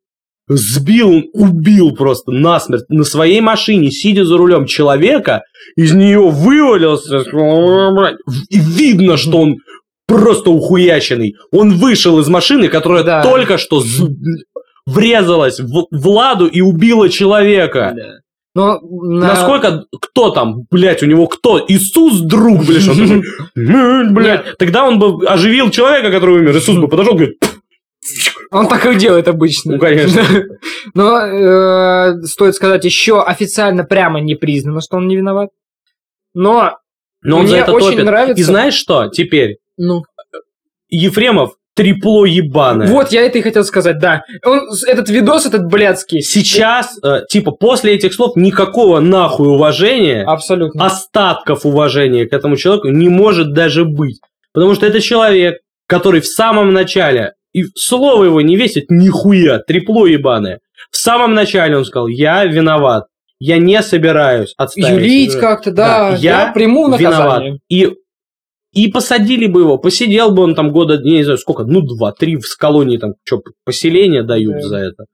сбил, убил просто насмерть на своей машине, сидя за рулем человека, из нее вывалился, и видно, что он просто ухуяченный. Он вышел из машины, которая Да. только что с- врезалась в, в ладу и убила человека. Да. Но на- Насколько, кто там, блядь, у него кто? Иисус друг, блядь, он такой, «М, блядь. Тогда он бы оживил человека, который умер. Иисус бы подошел, говорит, Он так и делает обычно. Ну, конечно. [LAUGHS] Но э, стоит сказать, еще официально прямо не признано, что он не виноват. Но Но он Мне за это очень топит. нравится- И знаешь что? Теперь Ну. Ефремов трепло ебаное. Вот, я это и хотел сказать, да. Он, этот видос, этот блядский. Сейчас, э, типа, после этих слов никакого нахуй уважения, Абсолютно. остатков уважения к этому человеку не может даже быть. Потому что это человек, который в самом начале, и слово его не весит нихуя, трепло ебаное. В самом начале он сказал, я виноват, я не собираюсь отставить. Юлить как-то, да. Да, я приму наказание. виноват. И, и посадили бы его, посидел бы он там года, не знаю, сколько, ну, два-три в колонии, там, что, поселение дают Да. за это.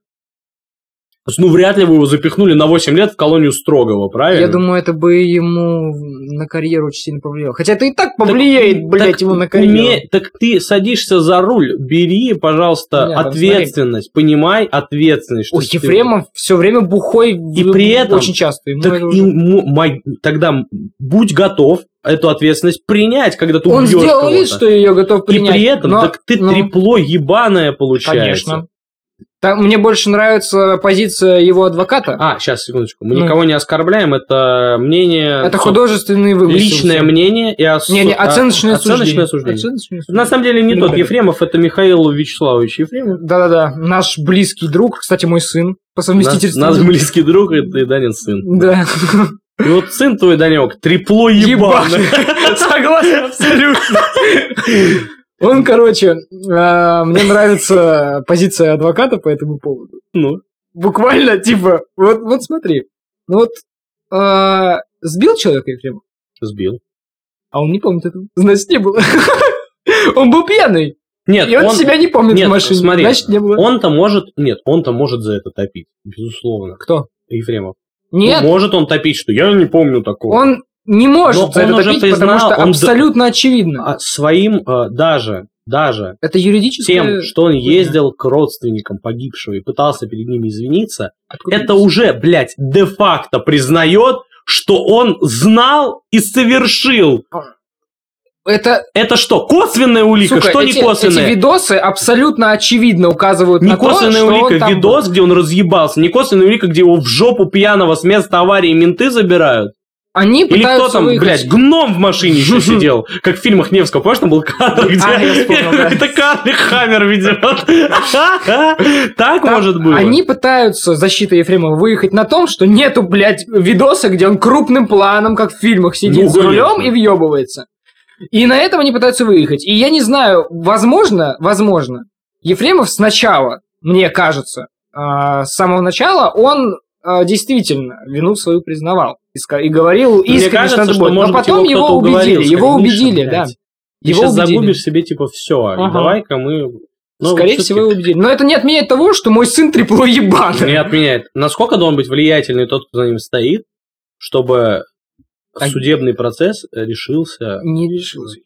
То есть, ну, вряд ли бы его запихнули на 8 лет в колонию строгого, правильно? Я думаю, это бы ему на карьеру очень сильно повлияло. Хотя это и так повлияет, блядь, Так ему на карьеру. уме- Так ты садишься за руль, бери, пожалуйста, Не, там ответственность, понимай ответственность. что Ой, ты- Ефремов все время бухой И в- при этом- очень часто. Ему Так это и уже- мой- тогда будь готов эту ответственность принять, когда ты Он убьешь сделал вид, что ее готов И принять. при этом, но- так ты ну, трепло ебаное получается. Конечно. Там мне больше нравится позиция его адвоката. А, сейчас, секундочку. Мы Ну. никого не оскорбляем, это мнение... это художественный вымысел. Личное мнение и ос- Не, не, а- оценочное, оценочное суждение. суждение. Оценочное На самом деле не Ну, тот да. Ефремов, это Михаил Вячеславович Ефремов. Да-да-да, наш близкий друг, кстати, мой сын, по Наш, совместительству. наш близкий друг и ты, Данин сын. Да. И вот сын твой, Данек, трепло ебаное. [LAUGHS] Согласен абсолютно. Он, короче, а, мне нравится позиция адвоката по этому поводу. Ну, Буквально, типа, вот, вот смотри. Ну вот а, сбил человека Ефремов, сбил. а он не помнит этого. Значит, не было. [LAUGHS] Он был пьяный. Нет, И он, он, себя не помнит нет, в машине. смотри, Значит, не было. он-то может... Нет, он-то может за это топить, безусловно. Кто? Ефремов. Нет, Ну, может он топить, что я не помню такого. он не может Но за это уже топить, признал, потому что он д- абсолютно очевидно. А своим э, даже, даже Это юридически... тем, что он ездил к родственникам погибшего и пытался перед ними извиниться, это уже, блядь, де-факто признает, что он знал и совершил. Это, Это что, косвенная улика? сука, что эти, не косвенная? эти видосы абсолютно очевидно указывают Не на то, косвенная что он улика, там видос, был. где он разъебался, не косвенная улика, где его в жопу пьяного с места аварии менты забирают. Они Или пытаются кто там, выехать. блядь, гном в машине еще [LAUGHS] сидел, как в фильмах Невского, помнишь, там был кадр, где А, я вспомнил, да. [LAUGHS] это Карли Хаммер ведет. [LAUGHS] Так может быть. Они пытаются, защита Ефремова, выехать на том, что нету, блядь, видоса, где он крупным планом, как в фильмах, сидит Ну, за рулем и въебывается. И на этом они пытаются выехать. И я не знаю, возможно, возможно, Ефремов сначала, мне кажется, а, с самого начала он а, действительно вину свою признавал. И, говорил Мне искренне, кажется, что что, может Но быть, потом его его убедили. Его сказать, «Миша, убедили, да. Ты Его сейчас убедили. загубишь себе, типа, все. Ага. Давай-ка мы... Ну, Скорее всё-таки всего, его убедили. Но это не отменяет того, что мой сын трепло ебаный. Не отменяет. Насколько должен быть влиятельный тот, кто за ним стоит, чтобы А- судебный процесс решился... Не решился.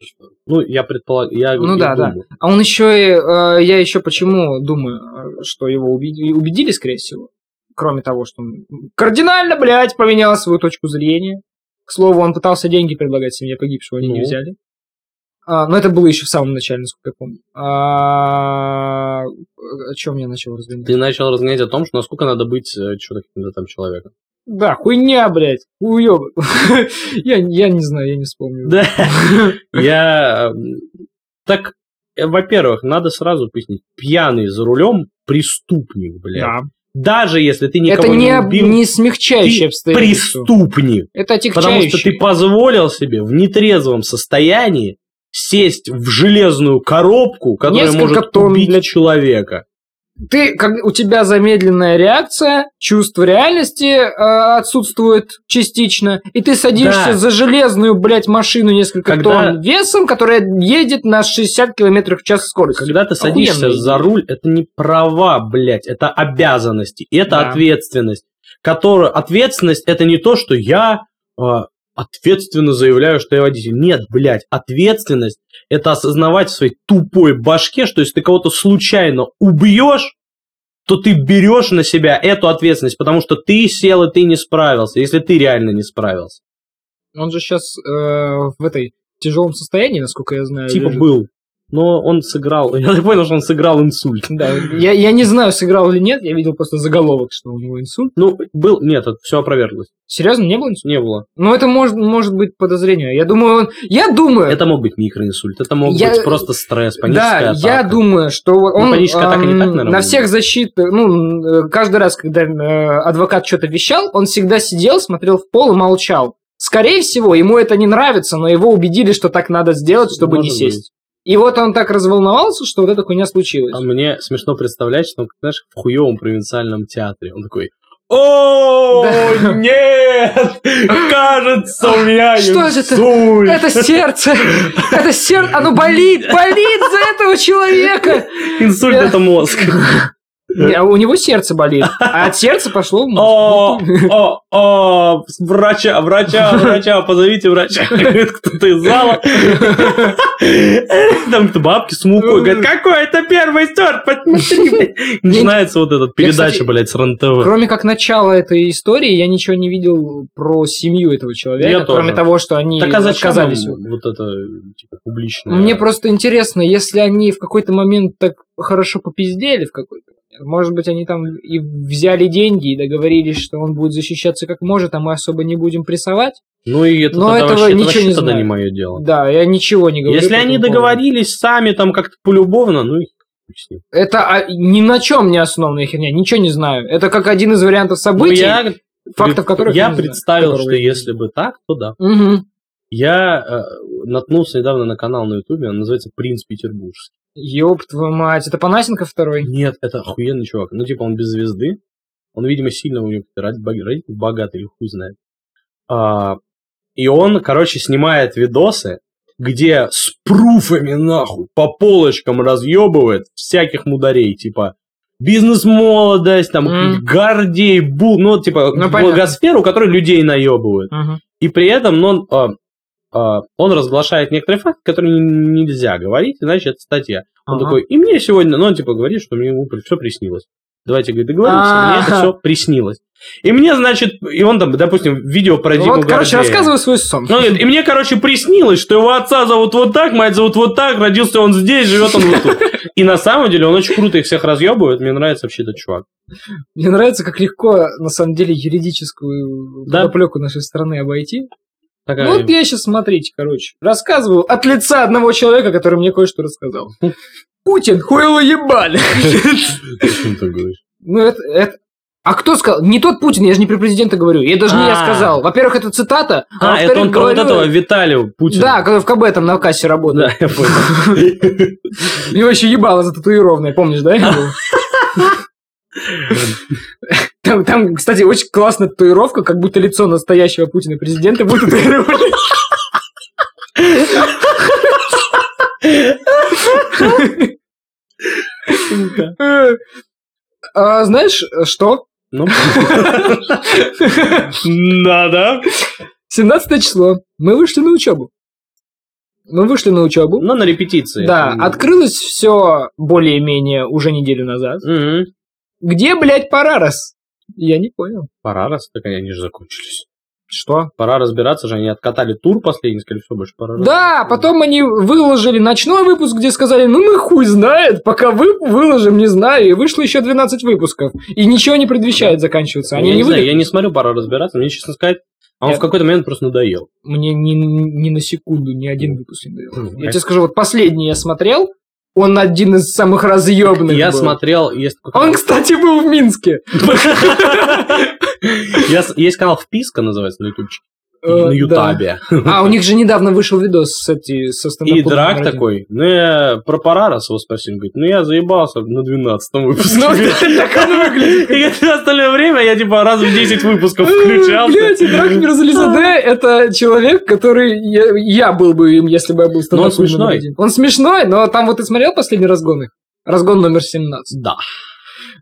Ну, я предполагаю... Я, Ну я да, да. думаю. А он еще и, э, я еще почему думаю, э, что его убедили, убедили, скорее всего, кроме того, что он кардинально, блядь, поменял свою точку зрения. К слову, он пытался деньги предлагать семье погибшего, они не Ну. взяли. А, но это было еще в самом начале, насколько я помню. А, о чем я начал разговаривать? Ты начал разгонять о том, что насколько надо быть что-то каким-то там человеком. Да, хуйня, блядь, уёбок. [LAUGHS] я, я не знаю, я не вспомню. Да. [LAUGHS] Я... Так, э, во-первых, надо сразу пояснить. Пьяный за рулем преступник, блядь. Да. Даже если ты никого Это не, не, убил, не смягчающее ты преступник. Это Потому что ты позволил себе в нетрезвом состоянии сесть в железную коробку, которая Несколько может тонн убить для- человека. Ты, как, у тебя замедленная реакция, чувство реальности э, отсутствует частично, и ты садишься Да. за железную, блядь, машину несколько Когда- тонн весом, которая едет на 60 км в час скорости. Когда ты садишься Охуенная за руль, это не права, блядь, это обязанности, это Да. ответственность. Которую, ответственность это не то, что я э, ответственно заявляю, что я водитель. Нет, блядь, ответственность это осознавать в своей тупой башке, что если ты кого-то случайно убьешь, то ты берешь на себя эту ответственность, потому что ты сел и ты не справился, если ты реально не справился. Он же сейчас в этой тяжелом состоянии, насколько я знаю. Типа лежит. был. Но он сыграл, [LAUGHS] я так понял, что он сыграл инсульт. Да, я, я не знаю, сыграл или нет, я видел просто заголовок, что у него инсульт. Ну, был, нет, это все опроверглось. Серьезно, не было инсульта? Не было. Ну, это может, может быть подозрение. Я думаю, он... Я думаю... Это мог быть микроинсульт, это мог Я- быть просто стресс, Да, паническая атака. я думаю, что вот он паническая атака не так, эм, наверное, на всех защит, ну, э, каждый раз, когда э, адвокат что-то вещал, он всегда сидел, смотрел в пол и молчал. Скорее всего, ему это не нравится, но его убедили, что так надо сделать, чтобы не Может сесть. И вот он так разволновался, что вот эта хуйня случилась. А мне смешно представлять, что он, знаешь, в хуевом провинциальном театре. Он такой, о, нет, кажется, у меня Что же это? инсульт». Это сердце! Это сердце! Оно болит! Болит за этого человека! Инсульт это мозг. А У него сердце болит. А от сердца пошло О, о, о, врача, врача, врача, позовите врача. [LAUGHS] Говорит, Кто-то из зала. [LAUGHS] Там кто бабки с мукой. Говорит, какой это первый сорт? Посмотри, блядь». Начинается вот эта передача, блядь, с РЕН-ТВ. Кроме как начала этой истории, я ничего не видел про семью этого человека, кроме того, что они а отказались. вот это, типа, публичное? Мне просто интересно, если они в какой-то момент так хорошо попиздели в какой-то может быть, они там и взяли деньги и договорились, что он будет защищаться как может, а мы особо не будем прессовать. Ну и это Но тогда этого вообще, это ничего вообще не тогда знаю. не мое дело. Да, я ничего не говорю. Если они договорились сами там как-то полюбовно, ну и. Это а, ни на чем не основанная херня, ничего не знаю. Это как один из вариантов Ну, событий, я, фактов которых я знаю, представил, которого что я если бы так, то да. Мгм. Я э, наткнулся недавно на канал на Ютубе, он называется «Принц Петербургский». Ёб твою мать, это Панасенко второй? Нет, это охуенный чувак. Ну, типа, он без звезды. Он, видимо, сильно у него родители богатый, или хуй знает. А, и он, короче, снимает видосы, где с пруфами, нахуй, по полочкам разъебывает всяких мударей, типа бизнес-молодость, там, М. гордей, бу, ну, типа, Ну, благосферу, который людей наебывают. Мгм. И при этом ну, он, а, он разглашает некоторые факты, которые нельзя говорить, иначе это статья. Он Ага. такой, и мне сегодня, ну, он типа говорит, что мне все приснилось. Давайте, говорит, договоримся, мне это А. все приснилось. И мне, значит, и он там, допустим, видео про Диму Вот, короче, рассказывай свой сон. Ну, и мне, короче, приснилось, что его отца зовут вот так, мать зовут вот так, родился он здесь, живет он вот тут. И на самом деле он очень круто их всех разъебывает, мне нравится вообще этот чувак. Мне нравится, как легко, на самом деле, юридическую подоплеку нашей страны обойти. Такая- Ну, вот я сейчас, смотрите, короче, рассказываю от лица одного человека, который мне кое-что рассказал. Путин, хуйло ебали. Зачем ты говоришь? Ну, это, это... А кто сказал? Не тот Путин, я же не про президента говорю. Я даже не я А. сказал. Во-первых, это цитата. А, во-вторых, это он про вот этого Виталия Путина. Да, который в КБ там на кассе работает. Да, я понял. Его еще ебало зататуированное, помнишь, да? [LAUGHS] Там, там, кстати, очень классная татуировка, как будто лицо настоящего Путина президента будет татуировано. А, знаешь, что? Ну, надо. 17 число. Мы вышли на учебу. Мы вышли на учебу. Ну, на репетиции. Да, открылось все более-менее уже неделю назад. Мгм. Где, блядь, Парарас? Я не понял. Пора раз, так они же закончились. Что? Пора разбираться же, они откатали тур последний, сказали, все, больше пора. Да, потом они выложили ночной выпуск, где сказали, ну мы хуй знает, пока вы выложим, не знаю, и вышло еще 12 выпусков. И ничего не предвещает заканчиваться. Они я не, не знаю, я не смотрю, пора разбираться. Мне, честно сказать, а он Я- в какой-то момент просто надоел. Мне ни, ни на секунду ни один выпуск не дал. Мгм. Я тебе скажу, вот последний я смотрел, он один из самых разъебных Я был. смотрел, есть Он, кстати, был в Минске. [LAUGHS] Есть канал Вписка, называется, на ютубчике. Э, На да. ютабе. А, у них же недавно вышел видос с, эти, со И стендап драк такой, ну я про Парарас его спросил, говорит, ну я заебался на 12 выпуске. Ну, [LAUGHS] так он выглядит. И говорит, остальное время я типа раз в 10 выпусков включал. Блять, Драк Мирзализаде это человек, который я, был бы им, если бы я был Но он смешной. Он смешной, но там вот ты смотрел последний разгон их? Разгон номер 17. Да.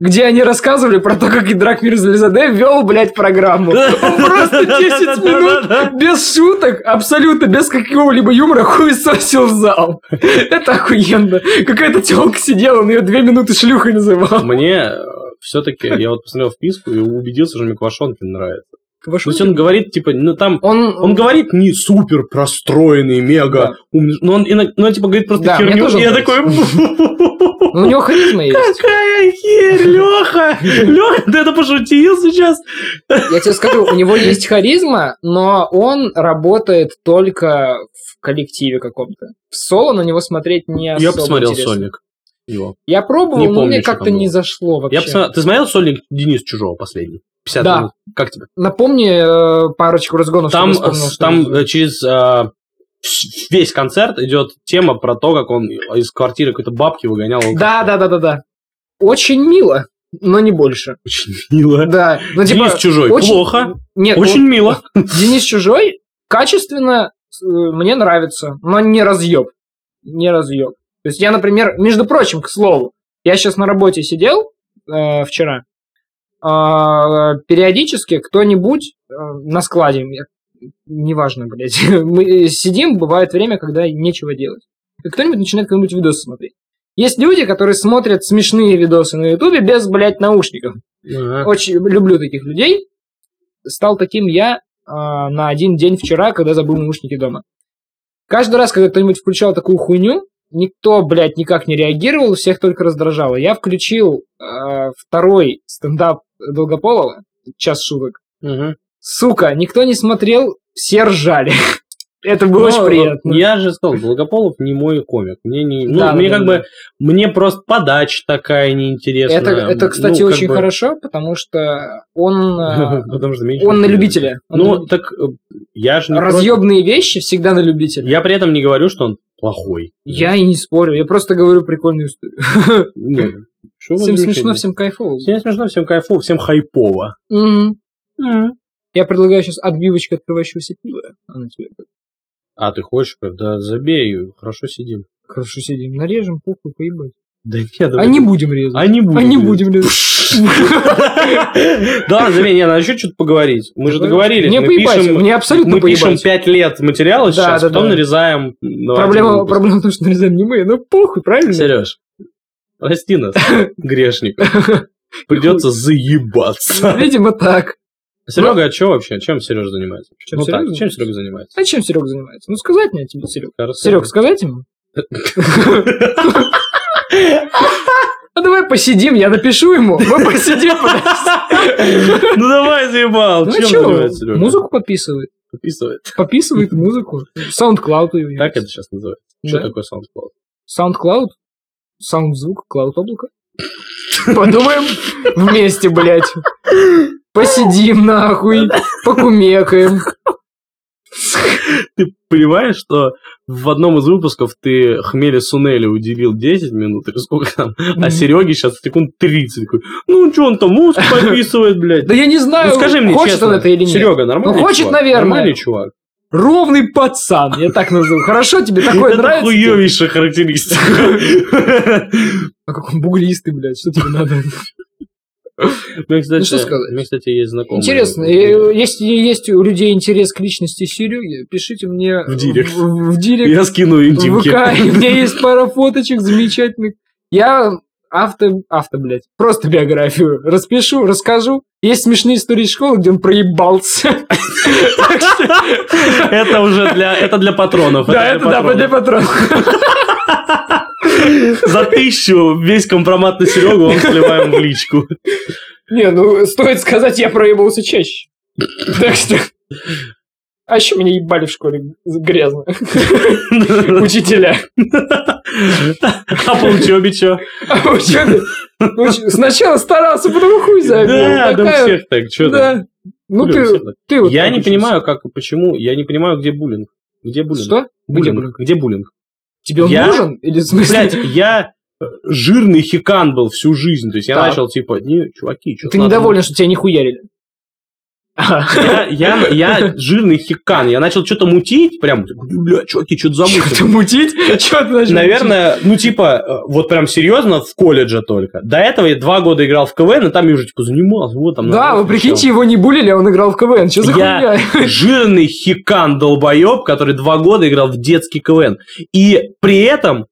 Где они рассказывали про то, как Идрак Мирзализаде вел, блядь, программу. Он просто 10 минут без шуток, абсолютно без какого-либо юмора хуесосил в зал. Это охуенно. Какая-то телка сидела, он ее две минуты шлюхой называл. Мне все-таки, я вот посмотрел вписку и убедился, что мне Квашонкин нравится. То есть он говорит, типа, ну там... Он, Он говорит не супер простроенный, мега умный, но он, ну, он типа говорит просто Да, мне херню, и я такой... Ну, [LAUGHS] у него харизма есть. Какая херь, Леха! [LAUGHS] Леха, ты это пошутил сейчас? Я тебе скажу, у него [LAUGHS] есть харизма, но он работает только в коллективе каком-то. В соло на него смотреть не особо Я посмотрел интересно. сольник его. Я пробовал, Не но помню, мне что как-то не зашло вообще. Я посмотрел... Ты смотрел сольник Денис Чужого последний? 50 Да. минут. Как тебе? Напомни э, парочку разгонов, Там, вспомнил, там э, через э, весь концерт идет тема про то, как он из квартиры какой-то бабки выгонял. Да, да, да, да, да. Очень мило, но не больше. Очень мило. Да. Ну, типа, Денис Чужой. очень- Плохо. Нет, Очень он- мило. [LAUGHS] Денис Чужой качественно мне нравится, но не разъеб. Не разъеб. То есть я, например, между прочим, к слову, я сейчас на работе сидел э, вчера, периодически кто-нибудь э, на складе, неважно, блядь, [LAUGHS] мы сидим, бывает время, когда нечего делать. И кто-нибудь начинает какой-нибудь видос смотреть. Есть люди, которые смотрят смешные видосы на ютубе без, блядь, наушников. Ага. Очень люблю таких людей. Стал таким я а, на один день вчера, когда забыл наушники дома. Каждый раз, когда кто-нибудь включал такую хуйню, никто, блядь, никак не реагировал, всех только раздражало. Я включил а, второй стендап Долгополова, час шуток. Мгм. Сука, никто не смотрел, все ржали. [LAUGHS] Это было очень Ну, приятно. Я же сказал, Долгополов не мой комик. Мне не, ну, Да, мне да, как да, бы, мне просто подача такая неинтересная. Это, это, кстати, Ну, очень бы- хорошо, потому что он, а, [LAUGHS] Потому что меньше он на любителя. Он на Ну, любителя. так э, я же не против. Разъебные вещи всегда на любителя. Я при этом не говорю, что он плохой. Я и не спорю, я просто говорю прикольную историю. Нет. Вы Всем смешно, всем кайфово. Всем смешно, всем кайфово, всем хайпово. Я предлагаю сейчас отбивочку открывающегося пива. А на тебе как? А, ты хочешь? Да забей, хорошо сидим. Хорошо сидим, нарежем, похуй, поебать. Да нет, А не будем резать. А не будем. А не будем резать. [LAUGHS] Да забей, не, надо еще что-то поговорить. Мы же договорились. Мне мы поебать, мне абсолютно мы пишем поебать. 5 лет материала сейчас, потом нарезаем. Проблема, в том, что нарезаем не мы, ну похуй, правильно? Сереж, прости нас, [LAUGHS] грешник. [LAUGHS] Придется заебаться. Видимо, так. Серега, а что вообще? Чем Серега занимается? Чем ну Серега так, чем Серега занимается? А чем Серега занимается? Ну сказать мне тебе, Серег. Кажется, Серег, сказать ему? А [LAUGHS] давай посидим, я напишу ему. Мы посидим. Ну давай, заебал. Ну занимается Серега? музыку подписывает. Подписывает. Подписывает музыку. SoundCloud него. Как это сейчас называется? Что такое SoundCloud? SoundCloud? Саунд-звук, клауд облако. Подумаем вместе, блядь. Посидим нахуй, покумекаем. Ты понимаешь, что в одном из выпусков ты Хмели Сунели уделил 10 минут или сколько там, а. Сереге сейчас секунд 30. Такой, ну что он там музыку [LAUGHS] подписывает, блядь. Да я не знаю, Ну скажи мне хочет честно, он это или нет. Серега, нормальный Ну, хочет, чувак? наверное. Нормальный чувак. Ровный пацан, я так назову. Хорошо, тебе такое это нравится? хуёвейшая характеристика. [LAUGHS] А как он буглистый, блядь, что тебе надо? [LAUGHS] Мне, кстати, Ну, что сказать? мне, кстати, есть знакомый. Интересно, если есть у людей интерес к личности Сереги, пишите мне В директ. в, в директ, Я скину в интимки. ВК, и у меня есть пара фоточек замечательных. Я авто, авто, блядь, просто биографию распишу, расскажу. Есть смешные истории школы, где он проебался. [LAUGHS] Это уже для, это для патронов. Да, это да, для патронов. [LAUGHS] За тысячу весь компромат на Серегу вам сливаем в личку. Не, ну, стоит сказать, я проебался чаще. Так что... А еще меня ебали в школе грязно. Учителя. А по учебе что? А в учебе уч- сначала старался, потом хуй забил. Да, да у Такая- всех так. Что Да. Ну ты, ты вот Я не понимаю, как и почему. Я не понимаю, где буллинг. Где буллинг? Что? Где буллинг? Где буллинг? Тебе он Я- нужен? Или в смысле? Блять, я э, жирный хикан был всю жизнь. То есть я Так. начал типа, не, чуваки, что Ты недоволен, что тебя не хуярили? Я, я, я жирный хикан. Я начал что-то мутить, прям, бля, чуваки, что-то Что-то замутили. мутить? Что ты начал Наверное, ну, типа, э, вот прям серьезно, в колледже только. До этого я два года играл в КВН, и там я уже, типа, занимался. Вот там. мутить? Да, вы прикиньте, его не булили, а он играл в КВН. Что за Я хуйня? жирный хикан долбоеб, который два года играл в детский КВН. И при этом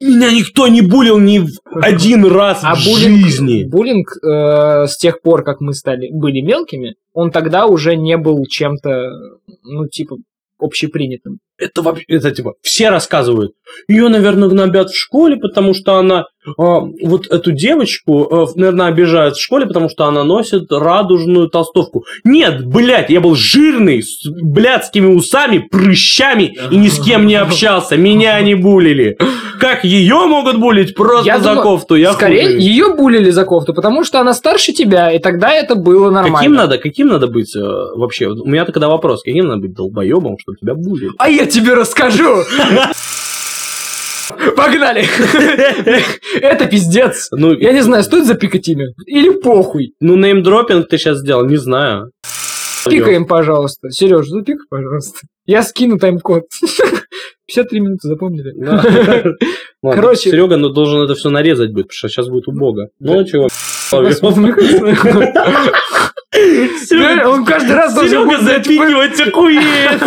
меня никто не булил ни один раз А в буллинг, жизни. буллинг э, с тех пор, как мы стали были мелкими, он тогда уже не был чем-то, ну, типа, общепринятым. Это вообще, это типа, все рассказывают. Ее, наверное, гнобят в школе, потому что она, а, вот эту девочку, а, наверное, обижают в школе, потому что она носит радужную толстовку. Нет, блядь, я был жирный, с блядскими усами, прыщами и ни с кем не общался. Меня не булили. Как ее могут булить просто Я за думаю, кофту? Я Скорее, хуй. ее булили за кофту, потому что она старше тебя, и тогда это было нормально. Каким надо, каким надо быть э, вообще? У меня тогда вопрос, каким надо быть долбоебом, чтобы тебя булили? А я тебе расскажу! Погнали! Это пиздец. Ну, Я не знаю, стоит запикать имя? Или похуй? Ну, неймдропинг ты сейчас сделал, не знаю. Пикаем, пожалуйста. Сереж, запикай, пожалуйста. Я скину тайм-код. 53 минуты, запомнили? Короче- Серега ну, должен это все нарезать будет, потому что сейчас будет убого. Ну, чего? Он каждый раз должен за вы- запикивать охуеет.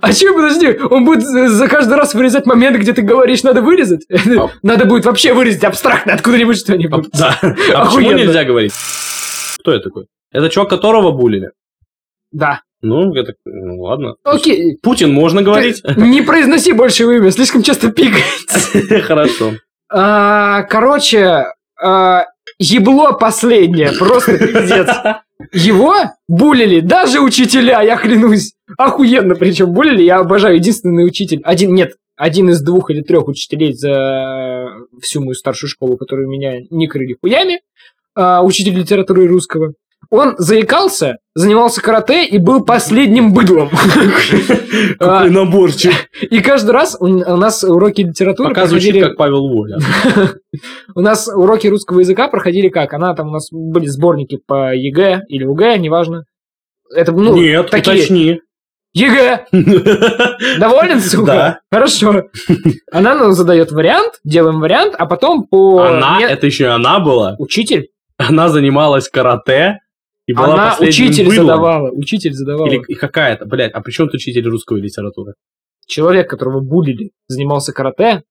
А че, подожди, он будет за каждый раз вырезать моменты, где ты говоришь, надо вырезать? А. [LAUGHS] Надо будет вообще вырезать абстрактно откуда-нибудь что-нибудь. Да. А почему [LAUGHS] Охуенно. нельзя говорить? Кто это такой? Это чувак, которого булили? Да. Ну, это, ну, ладно. Окей. Путин можно говорить? Ты [LAUGHS] Не произноси больше его имя, слишком часто пикает. Хорошо. А, Короче, а, ебло последнее, просто пиздец. Его булили даже учителя, я клянусь. Охуенно причем булили, я обожаю. Единственный учитель, один, нет, один из двух или трех учителей за всю мою старшую школу, которые меня не крыли хуями, а, учитель литературы русского. Он заикался, занимался карате и был последним быдлом. [LAUGHS] А, Какой наборчик. И каждый раз у нас уроки литературы Пока проходили... как Павел Воля. [LAUGHS] У нас уроки русского языка проходили как? Она там у нас были сборники по ЕГЭ или ОГЭ, неважно. Это, ну, Нет, такие... уточни. ЕГЭ! [LAUGHS] Доволен, сука? Да. Хорошо. Она нам задает вариант, делаем вариант, а потом по... Она, это еще и она была. Учитель? Она занималась карате и была Она учитель быдлом. задавала. Учитель задавала. Или и какая-то, блядь, а при чем тут учитель русской литературы? Человек, которого булили, занимался карате,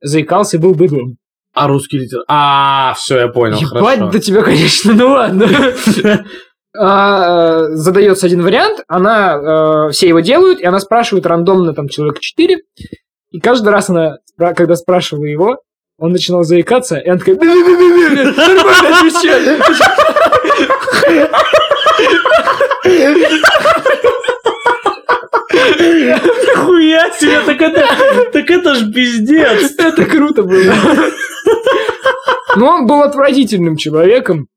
заикался и был быдлом. А русский литература... А, все, я понял, Ебать хорошо. до тебя, конечно, ну ладно. А, э, Задается один вариант, она, э, все его делают, и она спрашивает рандомно, там, человек 4, и каждый раз она, когда спрашивала его, он начинал заикаться, и она такая, «Би-би-би-би-би, нормально отвечай». Хуя себе, так это, так это ж пиздец. Это круто было. Но он был отвратительным человеком.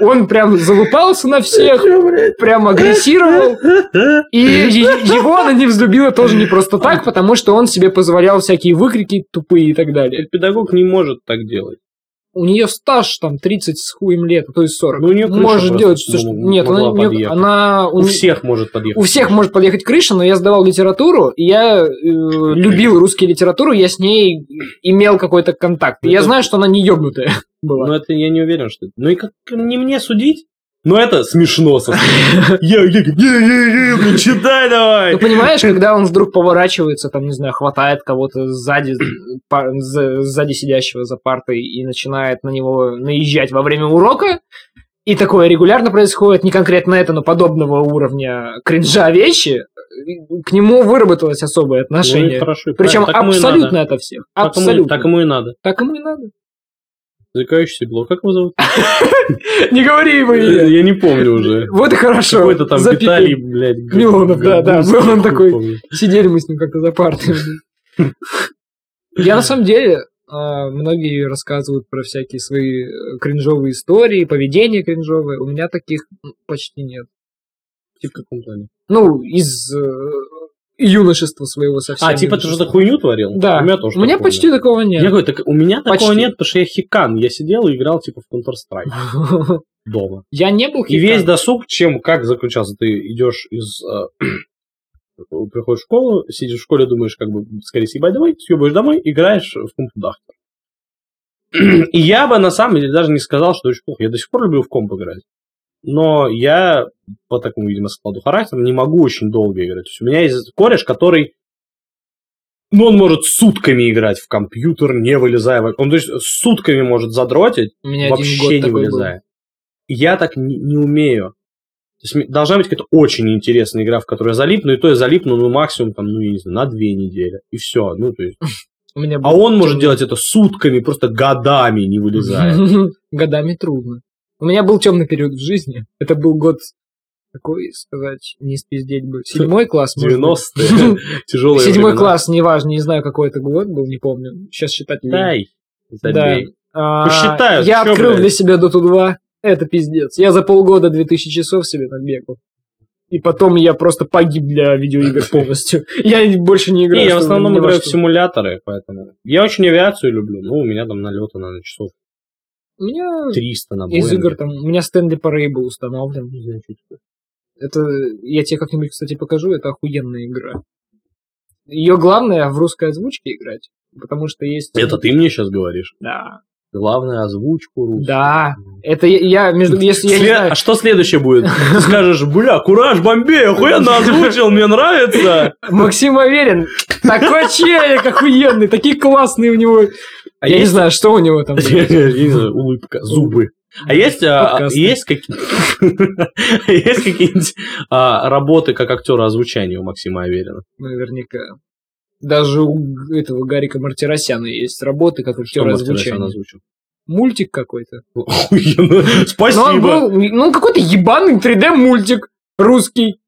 Он прям залупался на всех, прям агрессировал. И [LAUGHS] его она не взлюбила тоже не просто так, потому что он себе позволял всякие выкрики тупые и так далее. Педагог не может так делать. У нее стаж там 30 с хуем лет, а то и 40. Ну, у неё крыша Может делать все, что... ну, Нет, она, у подъехать. она... У всех может подъехать. У всех может подъехать крыша, но я сдавал литературу, и я э, любил [LAUGHS] русскую литературу, я с ней имел какой-то контакт. И я Это- знаю, что она не ебнутая [LAUGHS] была. Но это я не уверен, что это. Ну и как не мне судить? Но это смешно. [LAUGHS] читай давай. Ну, понимаешь, когда он вдруг поворачивается, там, не знаю, хватает кого-то сзади, [CLEARS THROAT] сзади сидящего за партой и начинает на него наезжать во время урока, и такое регулярно происходит, не конкретно это, но подобного уровня кринжа вещи, к нему выработалось особое Ну отношение. хорошо, и Причем абсолютно это всех. Так ему- Абсолютно. Так ему и надо. Так ему и надо. Заикающийся блок. Как его зовут? [LAUGHS] Не говори ему имя. Я не помню уже. Вот и хорошо. Какой-то там. Виталий, блядь. Милонов, да, да, был он такой. Сидели мы с ним как-то за партой. [LAUGHS] Я на самом деле, а, многие рассказывают про всякие свои э, кринжовые истории, поведение кринжовое. У меня таких почти нет. В каком плане? Ну, из э, юношества своего совсем. А, типа ты что-то хуйню творил? Да. У меня тоже У меня такого почти нет. такого нет. Я говорю, так у меня такого Почти. нет, потому что я хикан. Я сидел и играл типа в Counter-Strike [LAUGHS] дома. Я не был И весь хикан. досуг, чем, как заключался? Ты идешь из... э, [CLEARS THROAT] приходишь в школу, сидишь в школе, думаешь, как бы, скорее съебать домой, съебаешь домой, играешь в компудахтер. [CLEARS THROAT] И я бы, на самом деле, даже не сказал, что очень плохо. Я до сих пор люблю в комп играть. Но я, по такому, видимо, складу характера, не могу очень долго играть. То есть у меня есть кореш, который ну, он может сутками играть в компьютер, не вылезая. Он, то есть, сутками может задротить, У меня вообще не такой был. вылезая. я так не, не умею. То есть должна быть какая-то очень интересная игра, в которую я залипну, и то я залипну, ну, максимум, там, ну, я не знаю, на две недели. И все. Ну, то есть... [LAUGHS] А он может делать это сутками, просто годами не вылезая. [LAUGHS] Годами трудно. У меня был темный период в жизни. Это был год какой сказать, не спиздеть бы. Седьмой класс, может быть. 90-е. [LAUGHS] Тяжелые Седьмой класс, неважно, не знаю, какой это год был, не помню. Сейчас считать лень. Дай. Да. А, Посчитают, Я открыл для себя Dota 2. Это пиздец. Я за полгода 2000 часов себе набегал. И потом я просто погиб для видеоигр [LAUGHS] полностью. Я больше не играю. Не, я в основном играю в симуляторы, поэтому... Я очень авиацию люблю. Ну, у меня там налета, наверное, часов У меня 300 на из игр там... У меня Стэнли Parable установлен. Это... Я тебе как-нибудь, кстати, покажу. Это охуенная игра. Ее главное в русской озвучке играть. Потому что есть... Это ты мне сейчас говоришь? Да. Главное, озвучку русскую. Да. Это я, я между... Если я не След- знаю... А что следующее будет? Ты скажешь, бля, Кураж Бомбей, охуенно озвучил, мне нравится. Максим Аверин, такой челик охуенный, такие классные у него. А я не знаю, что у него там. [LAUGHS] не знаю, улыбка, зубы. А есть, а, Подкасты. есть, какие... [LAUGHS] есть какие-нибудь а, работы как актера озвучания у Максима Аверина? Наверняка. Даже у этого Гарика Мартиросяна есть работы, как актера озвучания. озвучил? Мультик какой-то. [LAUGHS] Он Спасибо. ну, какой-то ебаный 3D-мультик русский,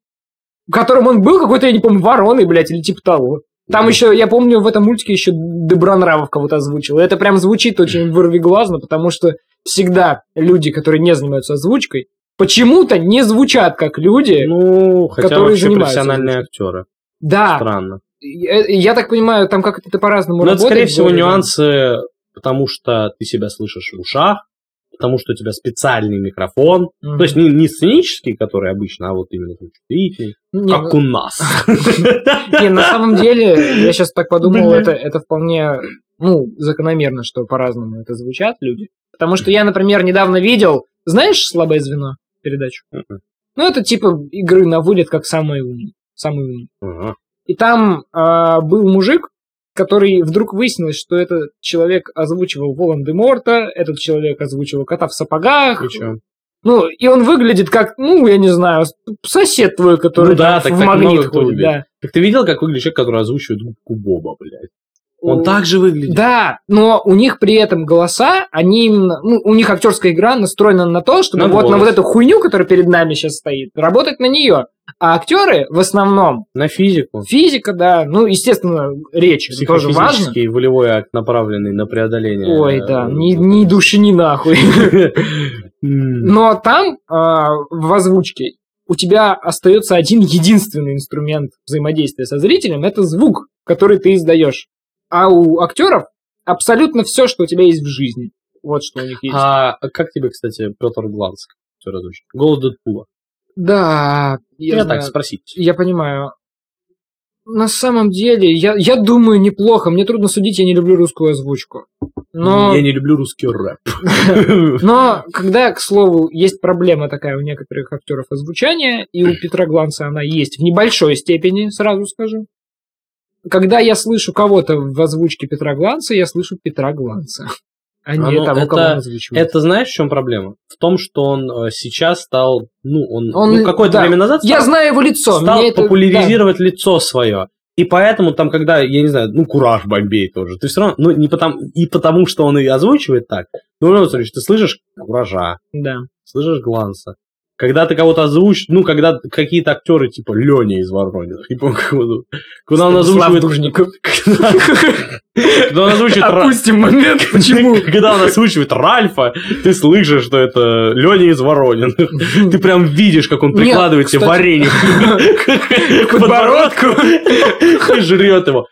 в котором он был какой-то, я не помню, вороной, блядь, или типа того. Там еще, я помню, в этом мультике еще Добронравов кого-то озвучил. И это прям звучит очень вырвиглазно, потому что всегда люди, которые не занимаются озвучкой, почему-то не звучат как люди. Ну, хотя которые вообще занимаются профессиональные озвучкой. актеры. да, Странно. я, я так понимаю, там как это по-разному Но это, работает. скорее всего, нюансы, потому что ты себя слышишь в ушах, потому что у тебя специальный микрофон. Мгм. То есть не, не сценический, который обычно, а вот именно чувствительный, Не, как ну- у нас. [LAUGHS] Не, на самом деле, я сейчас так подумал, это, это вполне, ну, закономерно, что по-разному это звучат люди. Потому что я, например, недавно видел, знаешь «Слабое звено» передачу? Ну, это типа игры на вылет, как самый умный. Самый умный. И там а, был мужик, который вдруг выяснилось, что этот человек озвучивал Волан-де-Морта, этот человек озвучивал кота в сапогах. Чё? Ну, и он выглядит как, ну, я не знаю, сосед твой, который Ну да, так- в так магнит ходит, да. Так ты видел, как выглядит человек, который озвучивает губку Боба, блядь? Он так же выглядит. Да, но у них при этом голоса, они именно, ну, у них актерская игра настроена на то, чтобы На вот на голос. вот эту хуйню, которая перед нами сейчас стоит, работать на нее. А актеры в основном На физику. физика, да, ну, естественно, речь это тоже важно. Волевой акт, направленный на преодоление. Ой, да, э, не, не души, ни нахуй. [LAUGHS] Но там а, в озвучке у тебя остается один единственный инструмент взаимодействия со зрителем, это звук, который ты издаешь. А у актеров абсолютно все, что у тебя есть в жизни. Вот что у них есть. А как тебе, кстати, Петр Гланс, который озвучит? Голос Дэдпула. Да, я, Я знаю. так спросить. Я понимаю. На самом деле, я, я думаю, неплохо. Мне трудно судить, я не люблю русскую озвучку. Но, Я не люблю русский рэп. [LAUGHS] но [LAUGHS] когда, к слову, есть проблема такая у некоторых актеров озвучания, и у [CLEARS THROAT] Петра Гланца она есть в небольшой степени, сразу скажу. Когда я слышу кого-то в озвучке Петра Гланца, я слышу Петра Гланца, а не ну, того, кого это- он озвучивает. Это знаешь, в чем проблема? В том, что он э, сейчас стал, ну, он, Он- ну, какое-то да. время назад Я стал, знаю его лицо. стал мне это- популяризировать лицо свое. И поэтому там, когда, я не знаю, ну, Кураж Бомбей тоже, ты все равно, ну, не потому, и потому, что он и озвучивает так, любом случае, ты слышишь Куража, Да. слышишь Гланса. Когда ты кого-то озвучишь, ну, когда какие-то актеры, типа Леня из Воронина, не помню, зовут. Когда [LAUGHS] он озвучивает... Дужников. Когда он озвучивает... Опустим момент, почему. [LAUGHS] Когда он озвучивает Ральфа, ты слышишь, что это Леня из Воронина. Ты прям видишь, как он прикладывает кстати, варенье [LAUGHS] к подбородку и жрет его.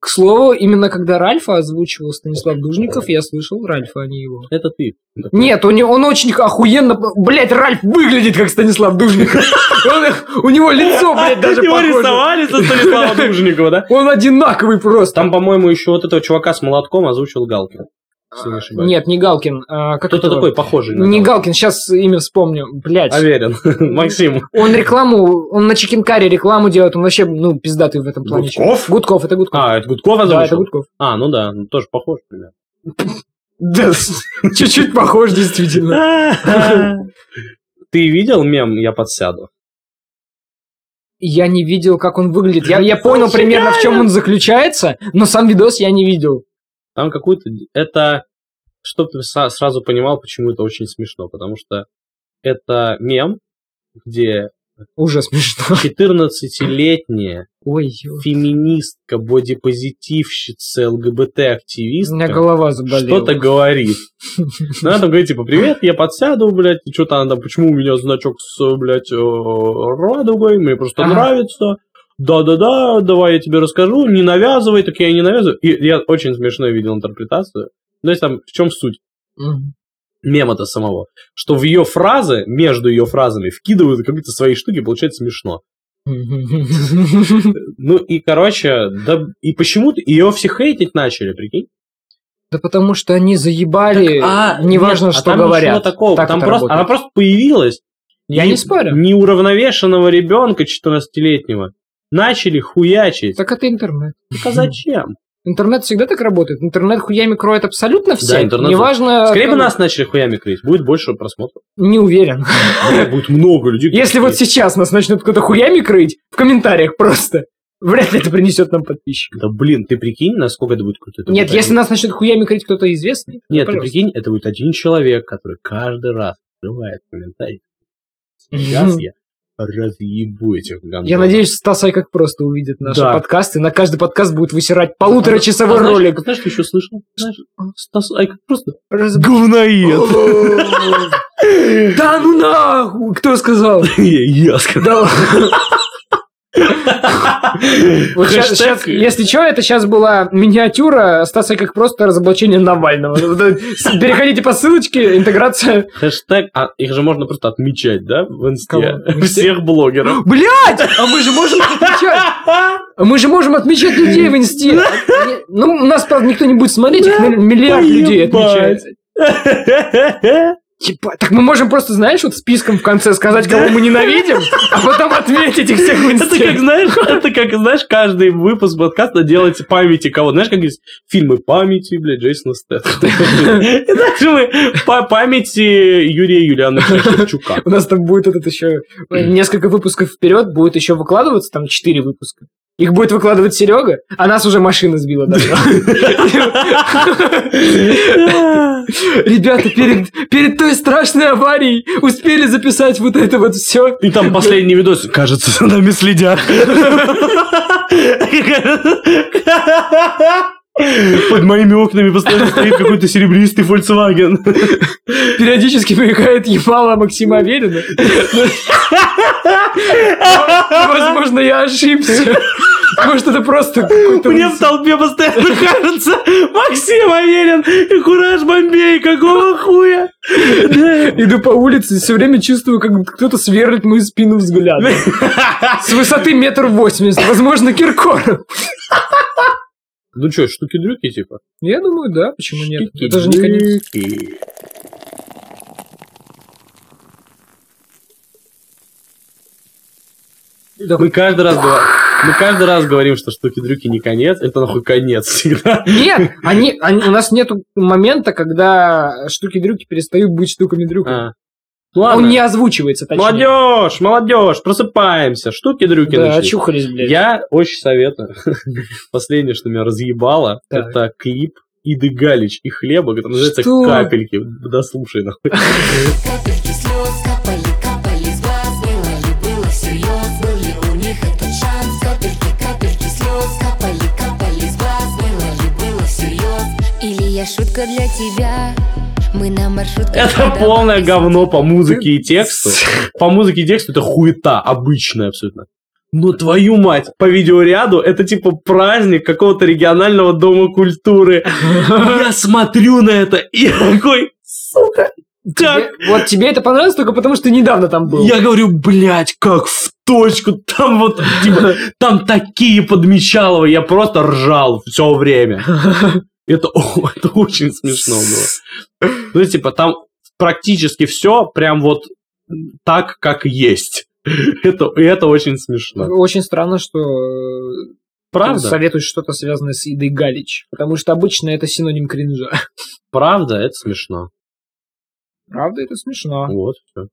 К слову, именно когда Ральфа озвучивал Станислав Дужников, я слышал Ральфа, а не его. Это ты. Нет, него, он очень охуенно... Блять, Ральф выглядит как Станислав Дужников. Он- у него лицо, блядь, даже Его похоже. рисовали со Станислава Дужникова, да? Он одинаковый просто. Там, по-моему, еще вот этого чувака с молотком озвучил Галкин. Ошибаюсь. Нет, не Галкин. а, как Кто-то такой похожий. на Не. Галкин, сейчас имя вспомню. Блять. Уверен. [LAUGHS] Максим. Он рекламу, он на Чикенкаре рекламу делает, он вообще, ну, пиздатый в этом плане. Гудков? Гудков, это Гудков. А, это Гудков да, это озвучил? Гудков. А, ну да, ну, тоже похож, примерно. [LAUGHS] Да, чуть-чуть похож, действительно. [LAUGHS] Ты видел мем «Я подсяду»? Я не видел, как он выглядит. Я, я понял примерно, в чем он заключается, но сам видос я не видел. Там какую-то... Это... Чтобы ты сразу понимал, почему это очень смешно. Потому что это мем, где Уже смешно. 14-летняя Ой, феминистка, бодипозитивщица, у меня ЛГБТ-активистка голова заболела. что-то говорит. [LAUGHS] Она там говорит, типа, привет, я подсяду, блядь, и что-то она там, почему у меня значок с, блядь, э, радугой, мне просто нравится. Да-да-да, давай я тебе расскажу, не навязывай, так я и не навязываю. И я очень смешно видел интерпретацию. То есть там, в чем суть? Мгм. мема-то самого, что в ее фразы, между ее фразами, вкидывают какие-то свои штуки, получается смешно. Ну и, короче, да, и почему-то ее все хейтить начали, прикинь? Да потому что они заебали, А, неважно, нет, а что там ничего говорят. такого, Так там просто, работает. она просто появилась. Я И не спорю. Неуравновешенного ребенка 14-летнего начали хуячить. Так это интернет. Так а зачем? Интернет всегда так работает. Интернет хуями кроет абсолютно все. Да, интернет- Неважно. Скорее бы нас начали хуями крыть, будет больше просмотров. Не уверен. Будет много людей. Если вот сейчас нас начнут кто-то хуями крыть, в комментариях просто, вряд ли это принесет нам подписчиков. Да блин, ты прикинь, насколько это будет круто. Это Нет, будет если нас начнет хуями крыть кто-то известный, Нет, ты прикинь, это будет один человек, который каждый раз открывает комментарий. [LAUGHS] Сейчас я разъебу этих гандонов. Я надеюсь, Стас как просто увидит наши Да. подкасты. На каждый подкаст будет высирать полуторачасовой А знаешь- ролик. Знаешь, что еще слышно? Знаешь, Стас Айк просто Раз- говноед. [LAUGHS] Да ну нахуй! Кто сказал? [LAUGHS] Я сказал. Вот если что, это сейчас была миниатюра Стаса как просто разоблачение Навального. [LAUGHS] Переходите по ссылочке, интеграция. Хэштег, а их же можно просто отмечать, да, в инсте? Всех блогеров. Блять! А мы же можем отмечать! А Мы же можем отмечать людей в инсте. Ну, нас, правда, никто не будет смотреть, их миллиард людей отмечает. [LAUGHS] Типа, так мы можем просто, знаешь, вот списком в конце сказать, кого мы ненавидим, а потом отметить их всех в Это как, знаешь, это как, знаешь, каждый выпуск подкаста делать памяти кого. Знаешь, как есть фильмы памяти, блядь, Джейсона Стэттема. И также мы по памяти Юрия Юлиановича Шевчука. У нас там будет этот еще несколько выпусков вперед, будет еще выкладываться, там четыре выпуска. Их будет выкладывать Серега, а нас уже машина сбила давно. [LAUGHS] Ребята, перед, перед той страшной аварией успели записать вот это вот все. И там последний видос. Кажется, за нами следят. [LAUGHS] Под моими окнами постоянно стоит какой-то серебристый Volkswagen. Периодически мелькает ебало Максима Аверина. Но, Возможно, я ошибся. Может, это просто какой-то... Мне в толпе постоянно кажется Максим Аверин и Кураж Бомбей. Какого хуя? Иду по улице, все время чувствую, как кто-то сверлит мою спину взглядом. С высоты метр восемьдесят. Возможно, Киркоров. Ну что, штуки-дрюки типа? Я думаю, да, почему нет? Это же не конец. Мы каждый раз говорим, мы каждый раз говорим, что штуки-дрюки не конец, это нахуй конец всегда. [LAUGHS] Нет, они, они- у нас нет момента, когда штуки-дрюки перестают быть штуками-дрюками. А. Ладно. Он не озвучивается, точнее. Молодежь, молодежь, просыпаемся, штуки-дрюки Да, начались. очухались, блядь. Я очень советую. [LAUGHS] Последнее, что меня разъебало, Так. это клип Иды Галич и Хлеба, который называется Что? «Капельки». Да слушай, нахуй. [LAUGHS] Капельки слез капали, капали с глаз Было ли, было всерьез, был ли у них этот шанс Капельки, капельки слез капали, капали с глаз Было ли, было всерьез Или я шутка для тебя Мы на маршрутках Это полное говно по музыке и тексту. По музыке и тексту это хуета, обычная абсолютно. Ну твою мать, по видеоряду это типа праздник какого-то регионального дома культуры. [LAUGHS] Я смотрю на это и я такой, сука, как? Тебе- вот тебе это понравилось только потому, что ты недавно там был. Я говорю, блядь, как в точку. Там вот, типа, [LAUGHS] там такие подмечалова. Я просто ржал все время. [LAUGHS] Это, [LAUGHS] это очень смешно было. Ну, типа, там практически все прям вот так, как есть. [LAUGHS] Это, это очень смешно. Очень странно, что э, Правда? советуют что-то связанное с Идой Галич. Потому что обычно это синоним кринжа. [LAUGHS] Правда, это смешно. Правда, это смешно. Вот, всё.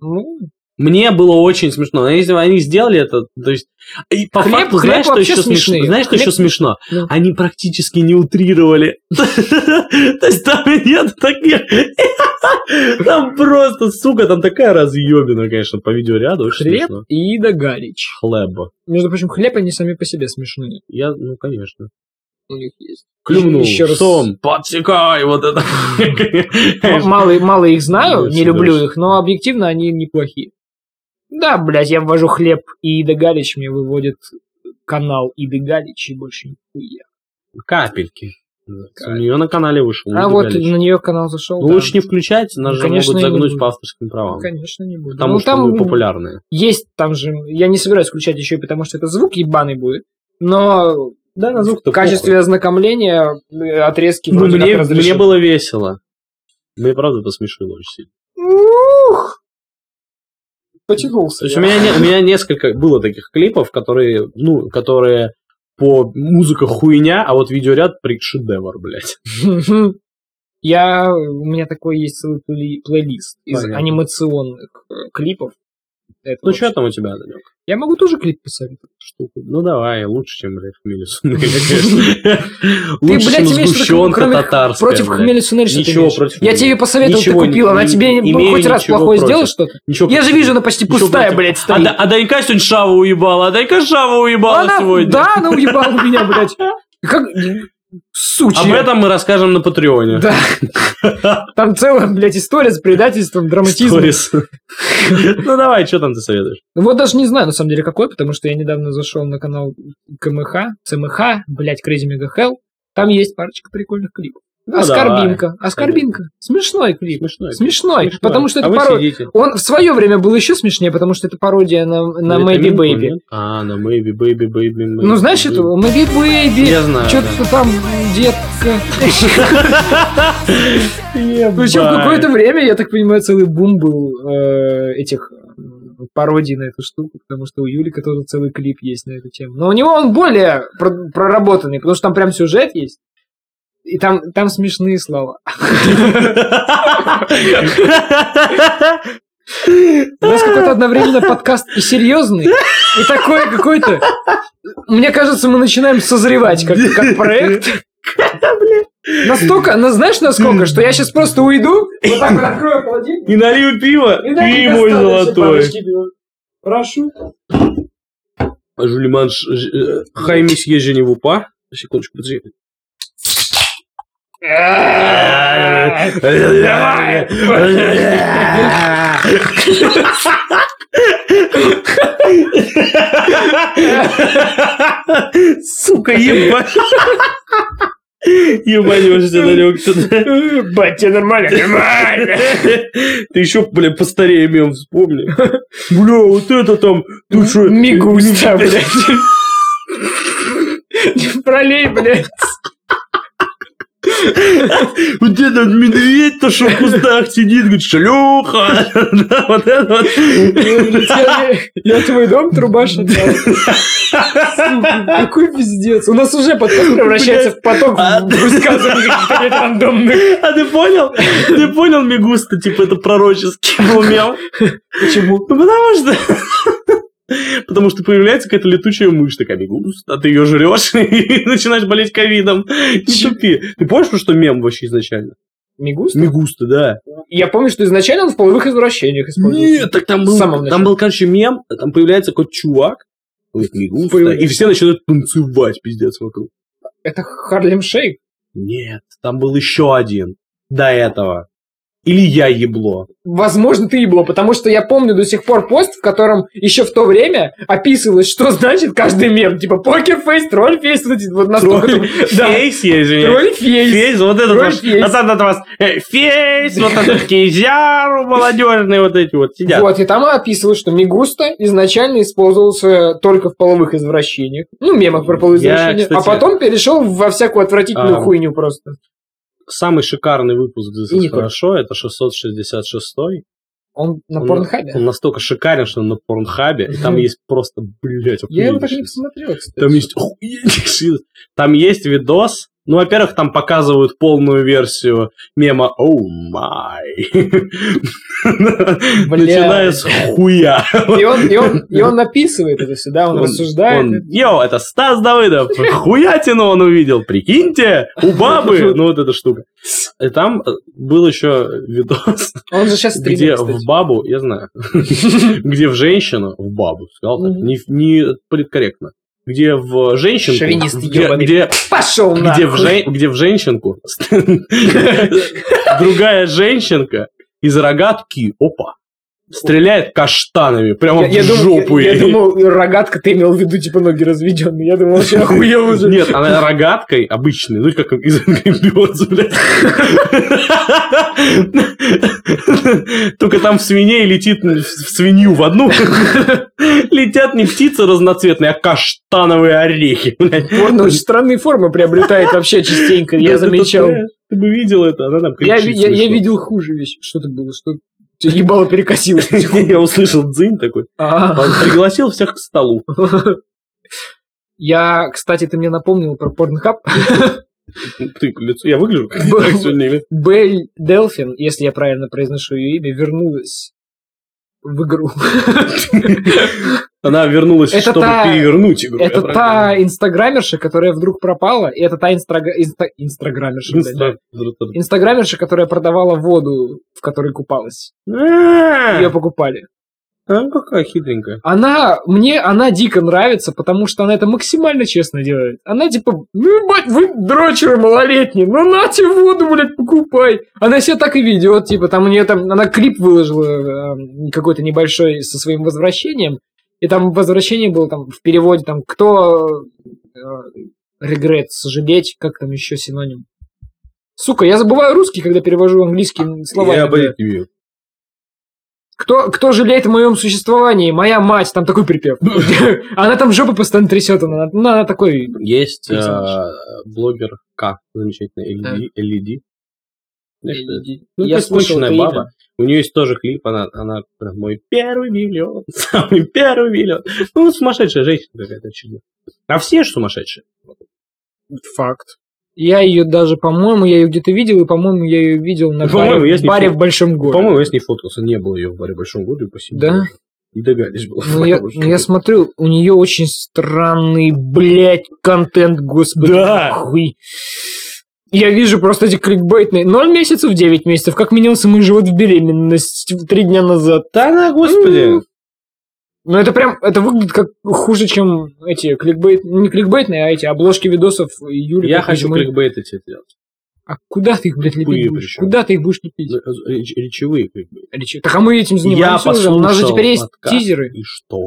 Ну, Мне было очень смешно. Но Если бы они сделали это, то есть... И по Хлеб- факту, хлеб знаешь, что еще смешно? Знаешь, что еще смешно? Ну. Они практически не утрировали. [LAUGHS] То есть там нет таких... [LAUGHS] Там просто, сука, там такая разъебина, конечно, по видеоряду. Очень хлеб и Ида Галич. Хлеба. Между прочим, хлеб они сами по себе смешные. Я, ну, конечно. У них есть. Клюнул, Еще раз. сом, подсекай, вот это. Мало, мало их знаю, не люблю их, но объективно они неплохие. Да, блядь, я ввожу хлеб и Ида Галич, мне выводит канал Иды Галич и больше нихуя. Капельки. У нее на канале вышел. А Лида вот Галич. на нее канал зашел. Ну, да. Лучше не включать, нас Ну, же конечно, могут не загнуть по авторским правам. Конечно, не буду. Потому ну, что там мы популярные. есть, там же, я не собираюсь включать еще и потому, что это звук ебаный будет, но Да, на звук в качестве ознакомления э, отрезки Ну, мне, мне было весело. Мне правда посмешило очень сильно. Ух! Потянулся. То есть я. у меня, не- у меня несколько было таких клипов, которые, ну, которые по музыка хуйня, а вот видеоряд при шедевр, блядь. [LAUGHS] Я, у меня такой есть целый плей- плейлист из Понятно. анимационных э, клипов. Это Ну, вот. что там у тебя, Данек? Я могу тоже клип посоветовать. Штуку. Ну, давай, лучше, чем, блядь, хмели. [LAUGHS] Ты, Лучше, чем имеешь сгущенка татарская, против хмели сунели, что Ничего против Я тебе посоветовал, ты купил, она тебе хоть раз плохое сделала что-то? Я же вижу, она почти пустая, блядь, А, стоит. А Данька сегодня шаву уебала, а Данька шаву уебала сегодня. Да, она уебала [LAUGHS] меня, блядь. [LAUGHS] Как... Сучья. Об этом мы расскажем на Патреоне. Да. [LAUGHS] Там целая, блядь, история с предательством, драматизмом. [LAUGHS] Ну давай, что там ты советуешь? Вот даже не знаю, на самом деле, какой, потому что я недавно зашел на канал КМХ, ЦМХ, блядь, Crazy Mega Hell. Там есть парочка прикольных клипов. Ну, Оскорбинка. Оскорбинка. Смешной клип. Смешной. Смешной. Смешной. Потому что А это пародия. Он в свое время был еще смешнее, потому что это пародия на, на Ну, Maybe Baby. нет? А, на Maybe Baby Baby. Ну, знаешь это? Maybe Baby. Я знаю, Что-то там, детка. [LAUGHS] Причем какое-то время, я так понимаю, целый бум был э, этих м, пародий на эту штуку, потому что у Юлика тоже целый клип есть на эту тему. Но у него он более про- проработанный, потому что там прям сюжет есть. И там, там смешные слова. У нас какой-то одновременно подкаст и серьезный, и такой какой-то... Мне кажется, мы начинаем созревать как, как проект. Настолько, ну, знаешь, насколько, что я сейчас просто уйду, вот так вот открою холодильник, И налью пиво. и Ты мой золотой. Прошу. Жулиман э, Хаймис Еженеву па. Секундочку, подожди. Сука, ебать. Ебанешься, Данек, что-то. Батя, нормально, нормально. Ты еще, бля, постарее мем вспомни. Бля, вот это там... Ты что? Мигуста, блядь. Пролей, блядь. [LAUGHS] Вот этот медведь-то, что в кустах сидит, говорит, шлюха. [LAUGHS] Вот это вот. Я, твой дом трубаш [LAUGHS] отдал. Какой пиздец. У нас уже подкаст превращается в поток А- высказываний рандомных. А ты понял? Ты понял, Мегуста, типа это пророческий мем? Почему? Ну, потому что... [LAUGHS] Потому что появляется какая-то летучая мышь, такая Мегуста, а ты ее жрешь [LAUGHS] и начинаешь болеть ковидом. Не тупи. Ты помнишь, что мем вообще изначально? Мигус? Мегуста, да. Я помню, что изначально он в половых извращениях использовался. Нет, так там был, там был, короче, мем, там появляется какой-то чувак, Появляется. и все начинают танцевать, пиздец, вокруг. Это Харлем Шейк. Нет, там был еще один до этого. Или я ебло. Возможно, ты ебло, потому что я помню до сих пор пост, в котором еще в то время описывалось, что значит каждый мем. Типа покерфейс, тролльфейс, вот, настолько... Тролль Да, face, я извиняюсь. trollface. Face, вот этот ваш, face. вот этот вас, face, вот этот кизяру молодежные вот эти вот сидят. Вот, и там описывалось, что Me gusta изначально использовался только в половых извращениях. Ну, мемах про половые извращения. А потом перешел во всякую отвратительную А. хуйню просто. Самый шикарный выпуск This хорошо, это 666 Он на Он- порнхабе? Он настолько шикарен, что он на порнхабе, и там есть просто, блядь, Я его так не посмотрел, кстати. Там есть Там есть видос. Ну, во-первых, там показывают полную версию мема «Оу май». Начиная с хуя. И он, и, он, и он написывает это сюда, он, Он- рассуждает. он, Йоу, это Стас Давыдов. Хуятину он увидел. Прикиньте, у бабы. Ну, вот эта штука. И там э, был еще видос, Он же сейчас где стримит, в кстати. бабу, я знаю, [LAUGHS] где в женщину, в бабу, сказал так, не, не политкорректно, где в женщинку, Шовинист где, где, Пошел где, в нахуй. жен- где в женщинку [LAUGHS] другая женщинка из рогатки, опа, стреляет каштанами прямо Я, я в думал, жопу я, я думал, рогатка, ты имел в виду, типа, ноги разведенные. Я думал, вообще [LAUGHS] охуел уже. Нет, она рогаткой обычной, ну как из Birds, блядь. Только там в свиней летит в свинью в одну. Летят не птицы разноцветные, а каштановые орехи, блядь. Порно очень странные формы приобретает вообще частенько, я замечал. Ты бы видел это, она там Я, кричит я, я видел хуже вещи. Что это было? Что ебало перекосилось? [LAUGHS] Я услышал дзынь такой. А. Он пригласил всех к столу. Я, кстати, ты мне напомнил про Pornhub. Ты, лицо, я выгляжу как так сегодня или? Белль Делфин, если я правильно произношу ее имя, вернулась в игру. Она вернулась, Это чтобы та- перевернуть игру. Это та инстаграмерша, которая вдруг пропала, и это та инстрага- инста- инстаграмерша, понимаю? Инстаграмерша, которая продавала воду, в которой купалась. А, Ее покупали. А, какая хитренькая. Она, мне она дико нравится, потому что она это максимально честно делает. Она типа, ну, ебать, вы дрочеры малолетние, ну нате воду, блядь, покупай. Она себя так и ведет, типа, там у нее там, она клип выложила э, какой-то небольшой со своим возвращением, и там возвращение было там в переводе, там, кто регрет, сожалеть, как там еще синоним. Сука, я забываю русский, когда перевожу английские слова. Я иногда. Кто, кто жалеет о моем существовании? Моя мать, там такой припев. [LAUGHS] Она там жопу постоянно трясет, она, ну, она такой... Есть э, блогер К, замечательный, Да. LED. LED. Знаешь, что это? Ну, Я я слышал смешная это баба. У нее есть тоже клип, она, она прям мой первый миллион, [LAUGHS] самый первый миллион. Ну, сумасшедшая женщина какая-то очевидно. А все же сумасшедшие. Факт. Я ее даже, по-моему, я ее где-то видел, и, по-моему, я ее видел на баре, я баре в Большом городе. По-моему, я с ней фоткался, не было ее в баре Большом городе, спасибо. Да? Не догадались было. Ну, я, ну, я смотрю, у нее очень странный, блядь, контент, господи. Да. Хуй. Я вижу просто эти кликбейтные. 0 месяцев, 9 месяцев. Как менялся мой живот в беременность три дня назад. Да на, господи. Ну, это прям, это выглядит как хуже, чем эти кликбейт, не кликбейтные, а эти обложки видосов Юли. Я хочу кликбейты тебе делать. А куда ты их, блядь, лепить будешь? причем. Куда ты их будешь лепить? Реч- Речевые кликбейты. Речи- Так а мы этим Я занимаемся уже. У нас же теперь есть подкаст. тизеры. И что?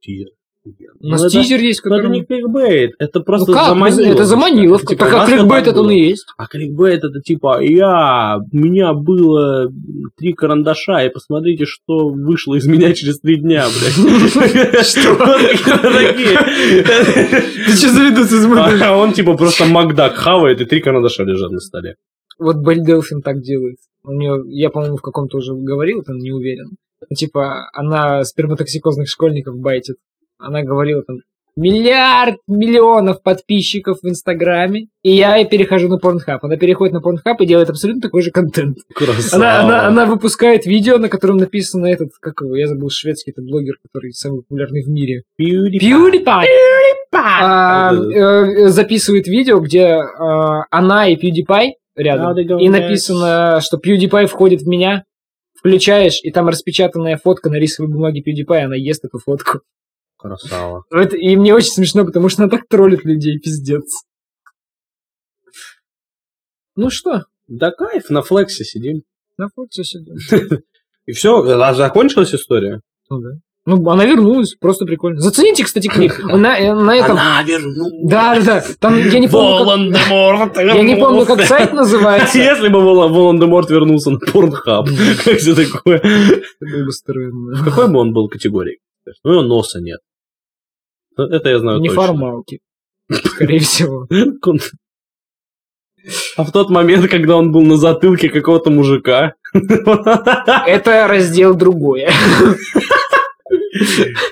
Тизер. У нас Ну, это- тизер есть, Ну, это который... не кликбейт, это Ну просто как? заманиловка. Это заманиловка. Типа, Так как нас кликбейт это он и есть. А кликбейт это типа, я, у меня было три карандаша, и посмотрите, что вышло из меня через три дня, блядь. [LAUGHS] Что? Ты что за видосы смотришь? А он типа просто Макдак хавает, и три карандаша лежат на столе. Вот Белль Делфин так делает. У нее, я, по-моему, в каком-то уже говорил, там не уверен. Ну, Типа, она сперматоксикозных школьников байтит. Она говорила там, миллиард миллионов подписчиков в Инстаграме, и я перехожу на Порнхаб. Она переходит на Порнхаб и делает абсолютно такой же контент. Красава. Она, она, она выпускает видео, на котором написано этот, как его, я забыл, шведский этот блогер, который самый популярный в мире. PewDiePie. PewDiePie! А, э, записывает видео, где э, она и PewDiePie рядом, и написано, что PewDiePie входит в меня, включаешь, и там распечатанная фотка на рисовой бумаге PewDiePie, она ест эту фотку. Красава. Это- и мне очень смешно, потому что она так троллит людей, пиздец. Ну что, Да кайф, на флексе сидим. на фотке сидим. [LAUGHS] И все, закончилась история? Ну да. Ну, она вернулась, просто прикольно. Зацените, кстати, клип. [LAUGHS] На, э, на этом... вернулась. Да, да, да. Там я не помню, как... Я не помню, как сайт называется. [LAUGHS] Если бы Волан- Волан-де-Морт вернулся на Порнхаб, как все такое? Было бы странно. В какой бы он был категории? Ну, у него носа нет. Ну, Это я знаю точно. Неформалки. Скорее всего. А в тот момент, когда он был на затылке какого-то мужика. [LAUGHS] Это раздел другое.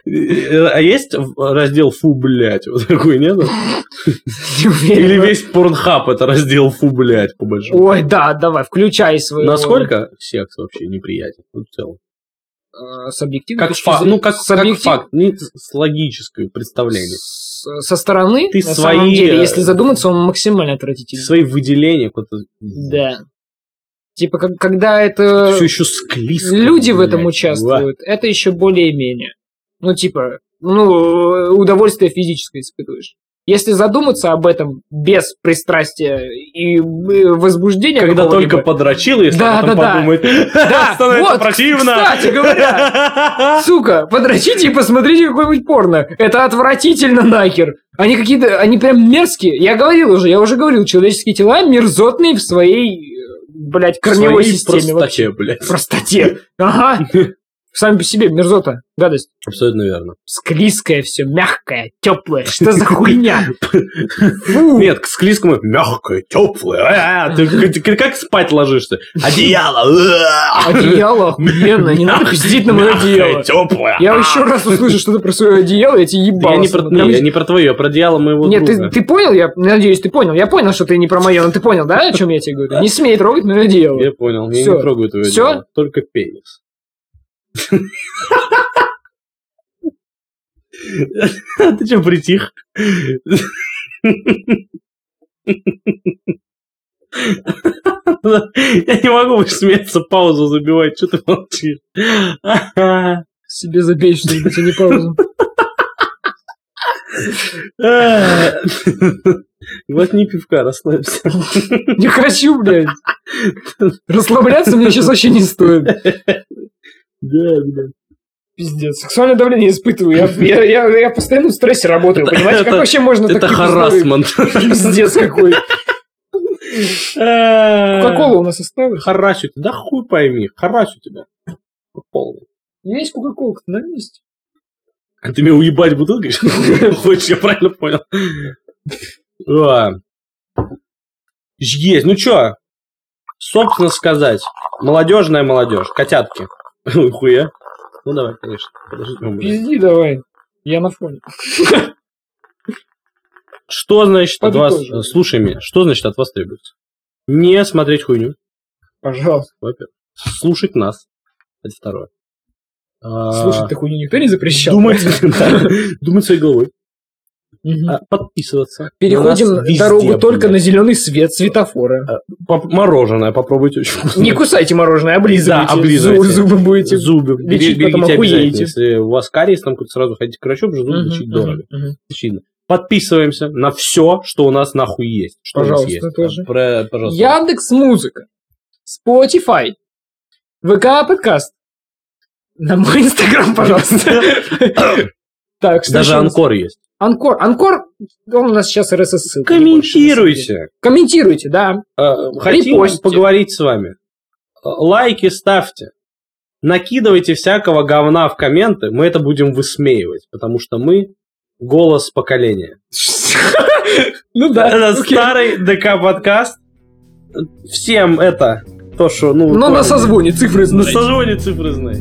А есть раздел фу, блядь, вот такой, нет? Не уверен. Или весь порнхаб это раздел фу, блядь, по большому. Ой, да, давай, включай свой. Насколько секс вообще неприятен ну, в целом? С объективной Как факт, зрения- ну как, с объектив- факт, не с логическое представление. с- Со стороны, Ты на свои, самом деле, э, если задуматься, он максимально отвратительный. Свои выделения, куда-то Да. Типа, как- когда это все еще склизко. люди в блядь. этом участвуют, это еще более-менее. Ну, типа, ну, удовольствие физическое испытываешь. Если задуматься об этом без пристрастия и э, возбуждения Когда только подрочил, если Да, да, да. подумает, [LAUGHS] [LAUGHS] Да, становится вот, противно. кстати говоря, [LAUGHS] Сука, подрочите и посмотрите какое-нибудь порно. Это отвратительно нахер. Они какие-то, они прям мерзкие. Я говорил уже, я уже говорил, человеческие тела мерзотные в своей, э, блядь, корневой Своей системе. вообще. простоте, блядь. Простоте. Ага. Сами по себе мерзота, гадость. Абсолютно верно. Склизкое все, мягкое, теплое. [LAUGHS] Что за хуйня? Нет, к склизкому мягкое, теплое. Ты ты- ты как спать ложишься? Одеяло. [LAUGHS] Одеяло охуенно, не надо пиздить на мое одеяло. теплое. Я еще раз услышу что-то про свое одеяло, я тебе ебал. Я не про, не, я не про твое, а про одеяло моего Нет, ты, понял? Я надеюсь, ты понял. Я понял, что ты не про мое, но ты понял, да, о чем я тебе говорю? Не смей трогать мое одеяло. Я понял, я не трогаю твое одеяло, только пенис. [LAUGHS] Ты что, притих? Я не могу больше смеяться, паузу забивать, что ты молчишь? Себе забей что-нибудь, а не паузу. [LAUGHS] Глотни пивка, расслабься. Не хочу, блядь. Расслабляться мне сейчас вообще не стоит. Да, да. Пиздец. Сексуальное давление испытываю. Я, я, я, я постоянно в стрессе работаю. Понимаете, как Это- вообще можно Это такие харасмент. Пиздец какой. Кока-кола у нас осталась. Харасю тебя. Да хуй пойми, харасю тебя. Полный. У меня есть кока-кола на месте. А ты меня уебать бутылкой? [LAUGHS] Хочешь, я правильно понял? А. Есть. Ну чё? Собственно сказать. Молодежная молодежь. Котятки. Ой, Хуя. Ну давай, конечно. Подожди, ну. Пизди давай. Я на фоне. Что значит от вас... Подытожим. Слушай меня. Что значит от вас требуется? Не смотреть хуйню. Пожалуйста. Во-первых. Слушать нас. Это второе. А, Слушать-то хуйню никто не запрещал. Думать, [LAUGHS] да, думать своей головой. А, Подписываться. Переходим везде, дорогу только блядь. на зеленый свет светофора. Поп- Мороженое попробуйте очень вкусно. Не кусайте мороженое, облизывайте. Да, облизывайте. Зу- Зубы будете. Зубы. лечить Берегите потом охуеете. Если у вас кариес, там сразу ходите к врачу, потому что зубы Мгм, лечить мгм, дорого. Очевидно. Подписываемся на все, что у нас нахуй есть. Что Пожалуйста, у нас есть. тоже. Про- пожалуйста. Яндекс Музыка, Spotify, ВК подкаст. На мой инстаграм, пожалуйста. [COUGHS] Так, что Даже? Анкор есть. Анкор. Анкор, он у нас сейчас РСС ссылка. Комментируйте. Комментируйте, да. Э, Хотим Репостите. поговорить с вами. Э, Лайки ставьте. Накидывайте всякого говна в комменты, мы это будем высмеивать, потому что мы голос поколения. [LAUGHS] Ну да. Это старый ДК подкаст. Всем это то, что, ну, Но на созвоне цифры на знаете. созвоне цифры знай.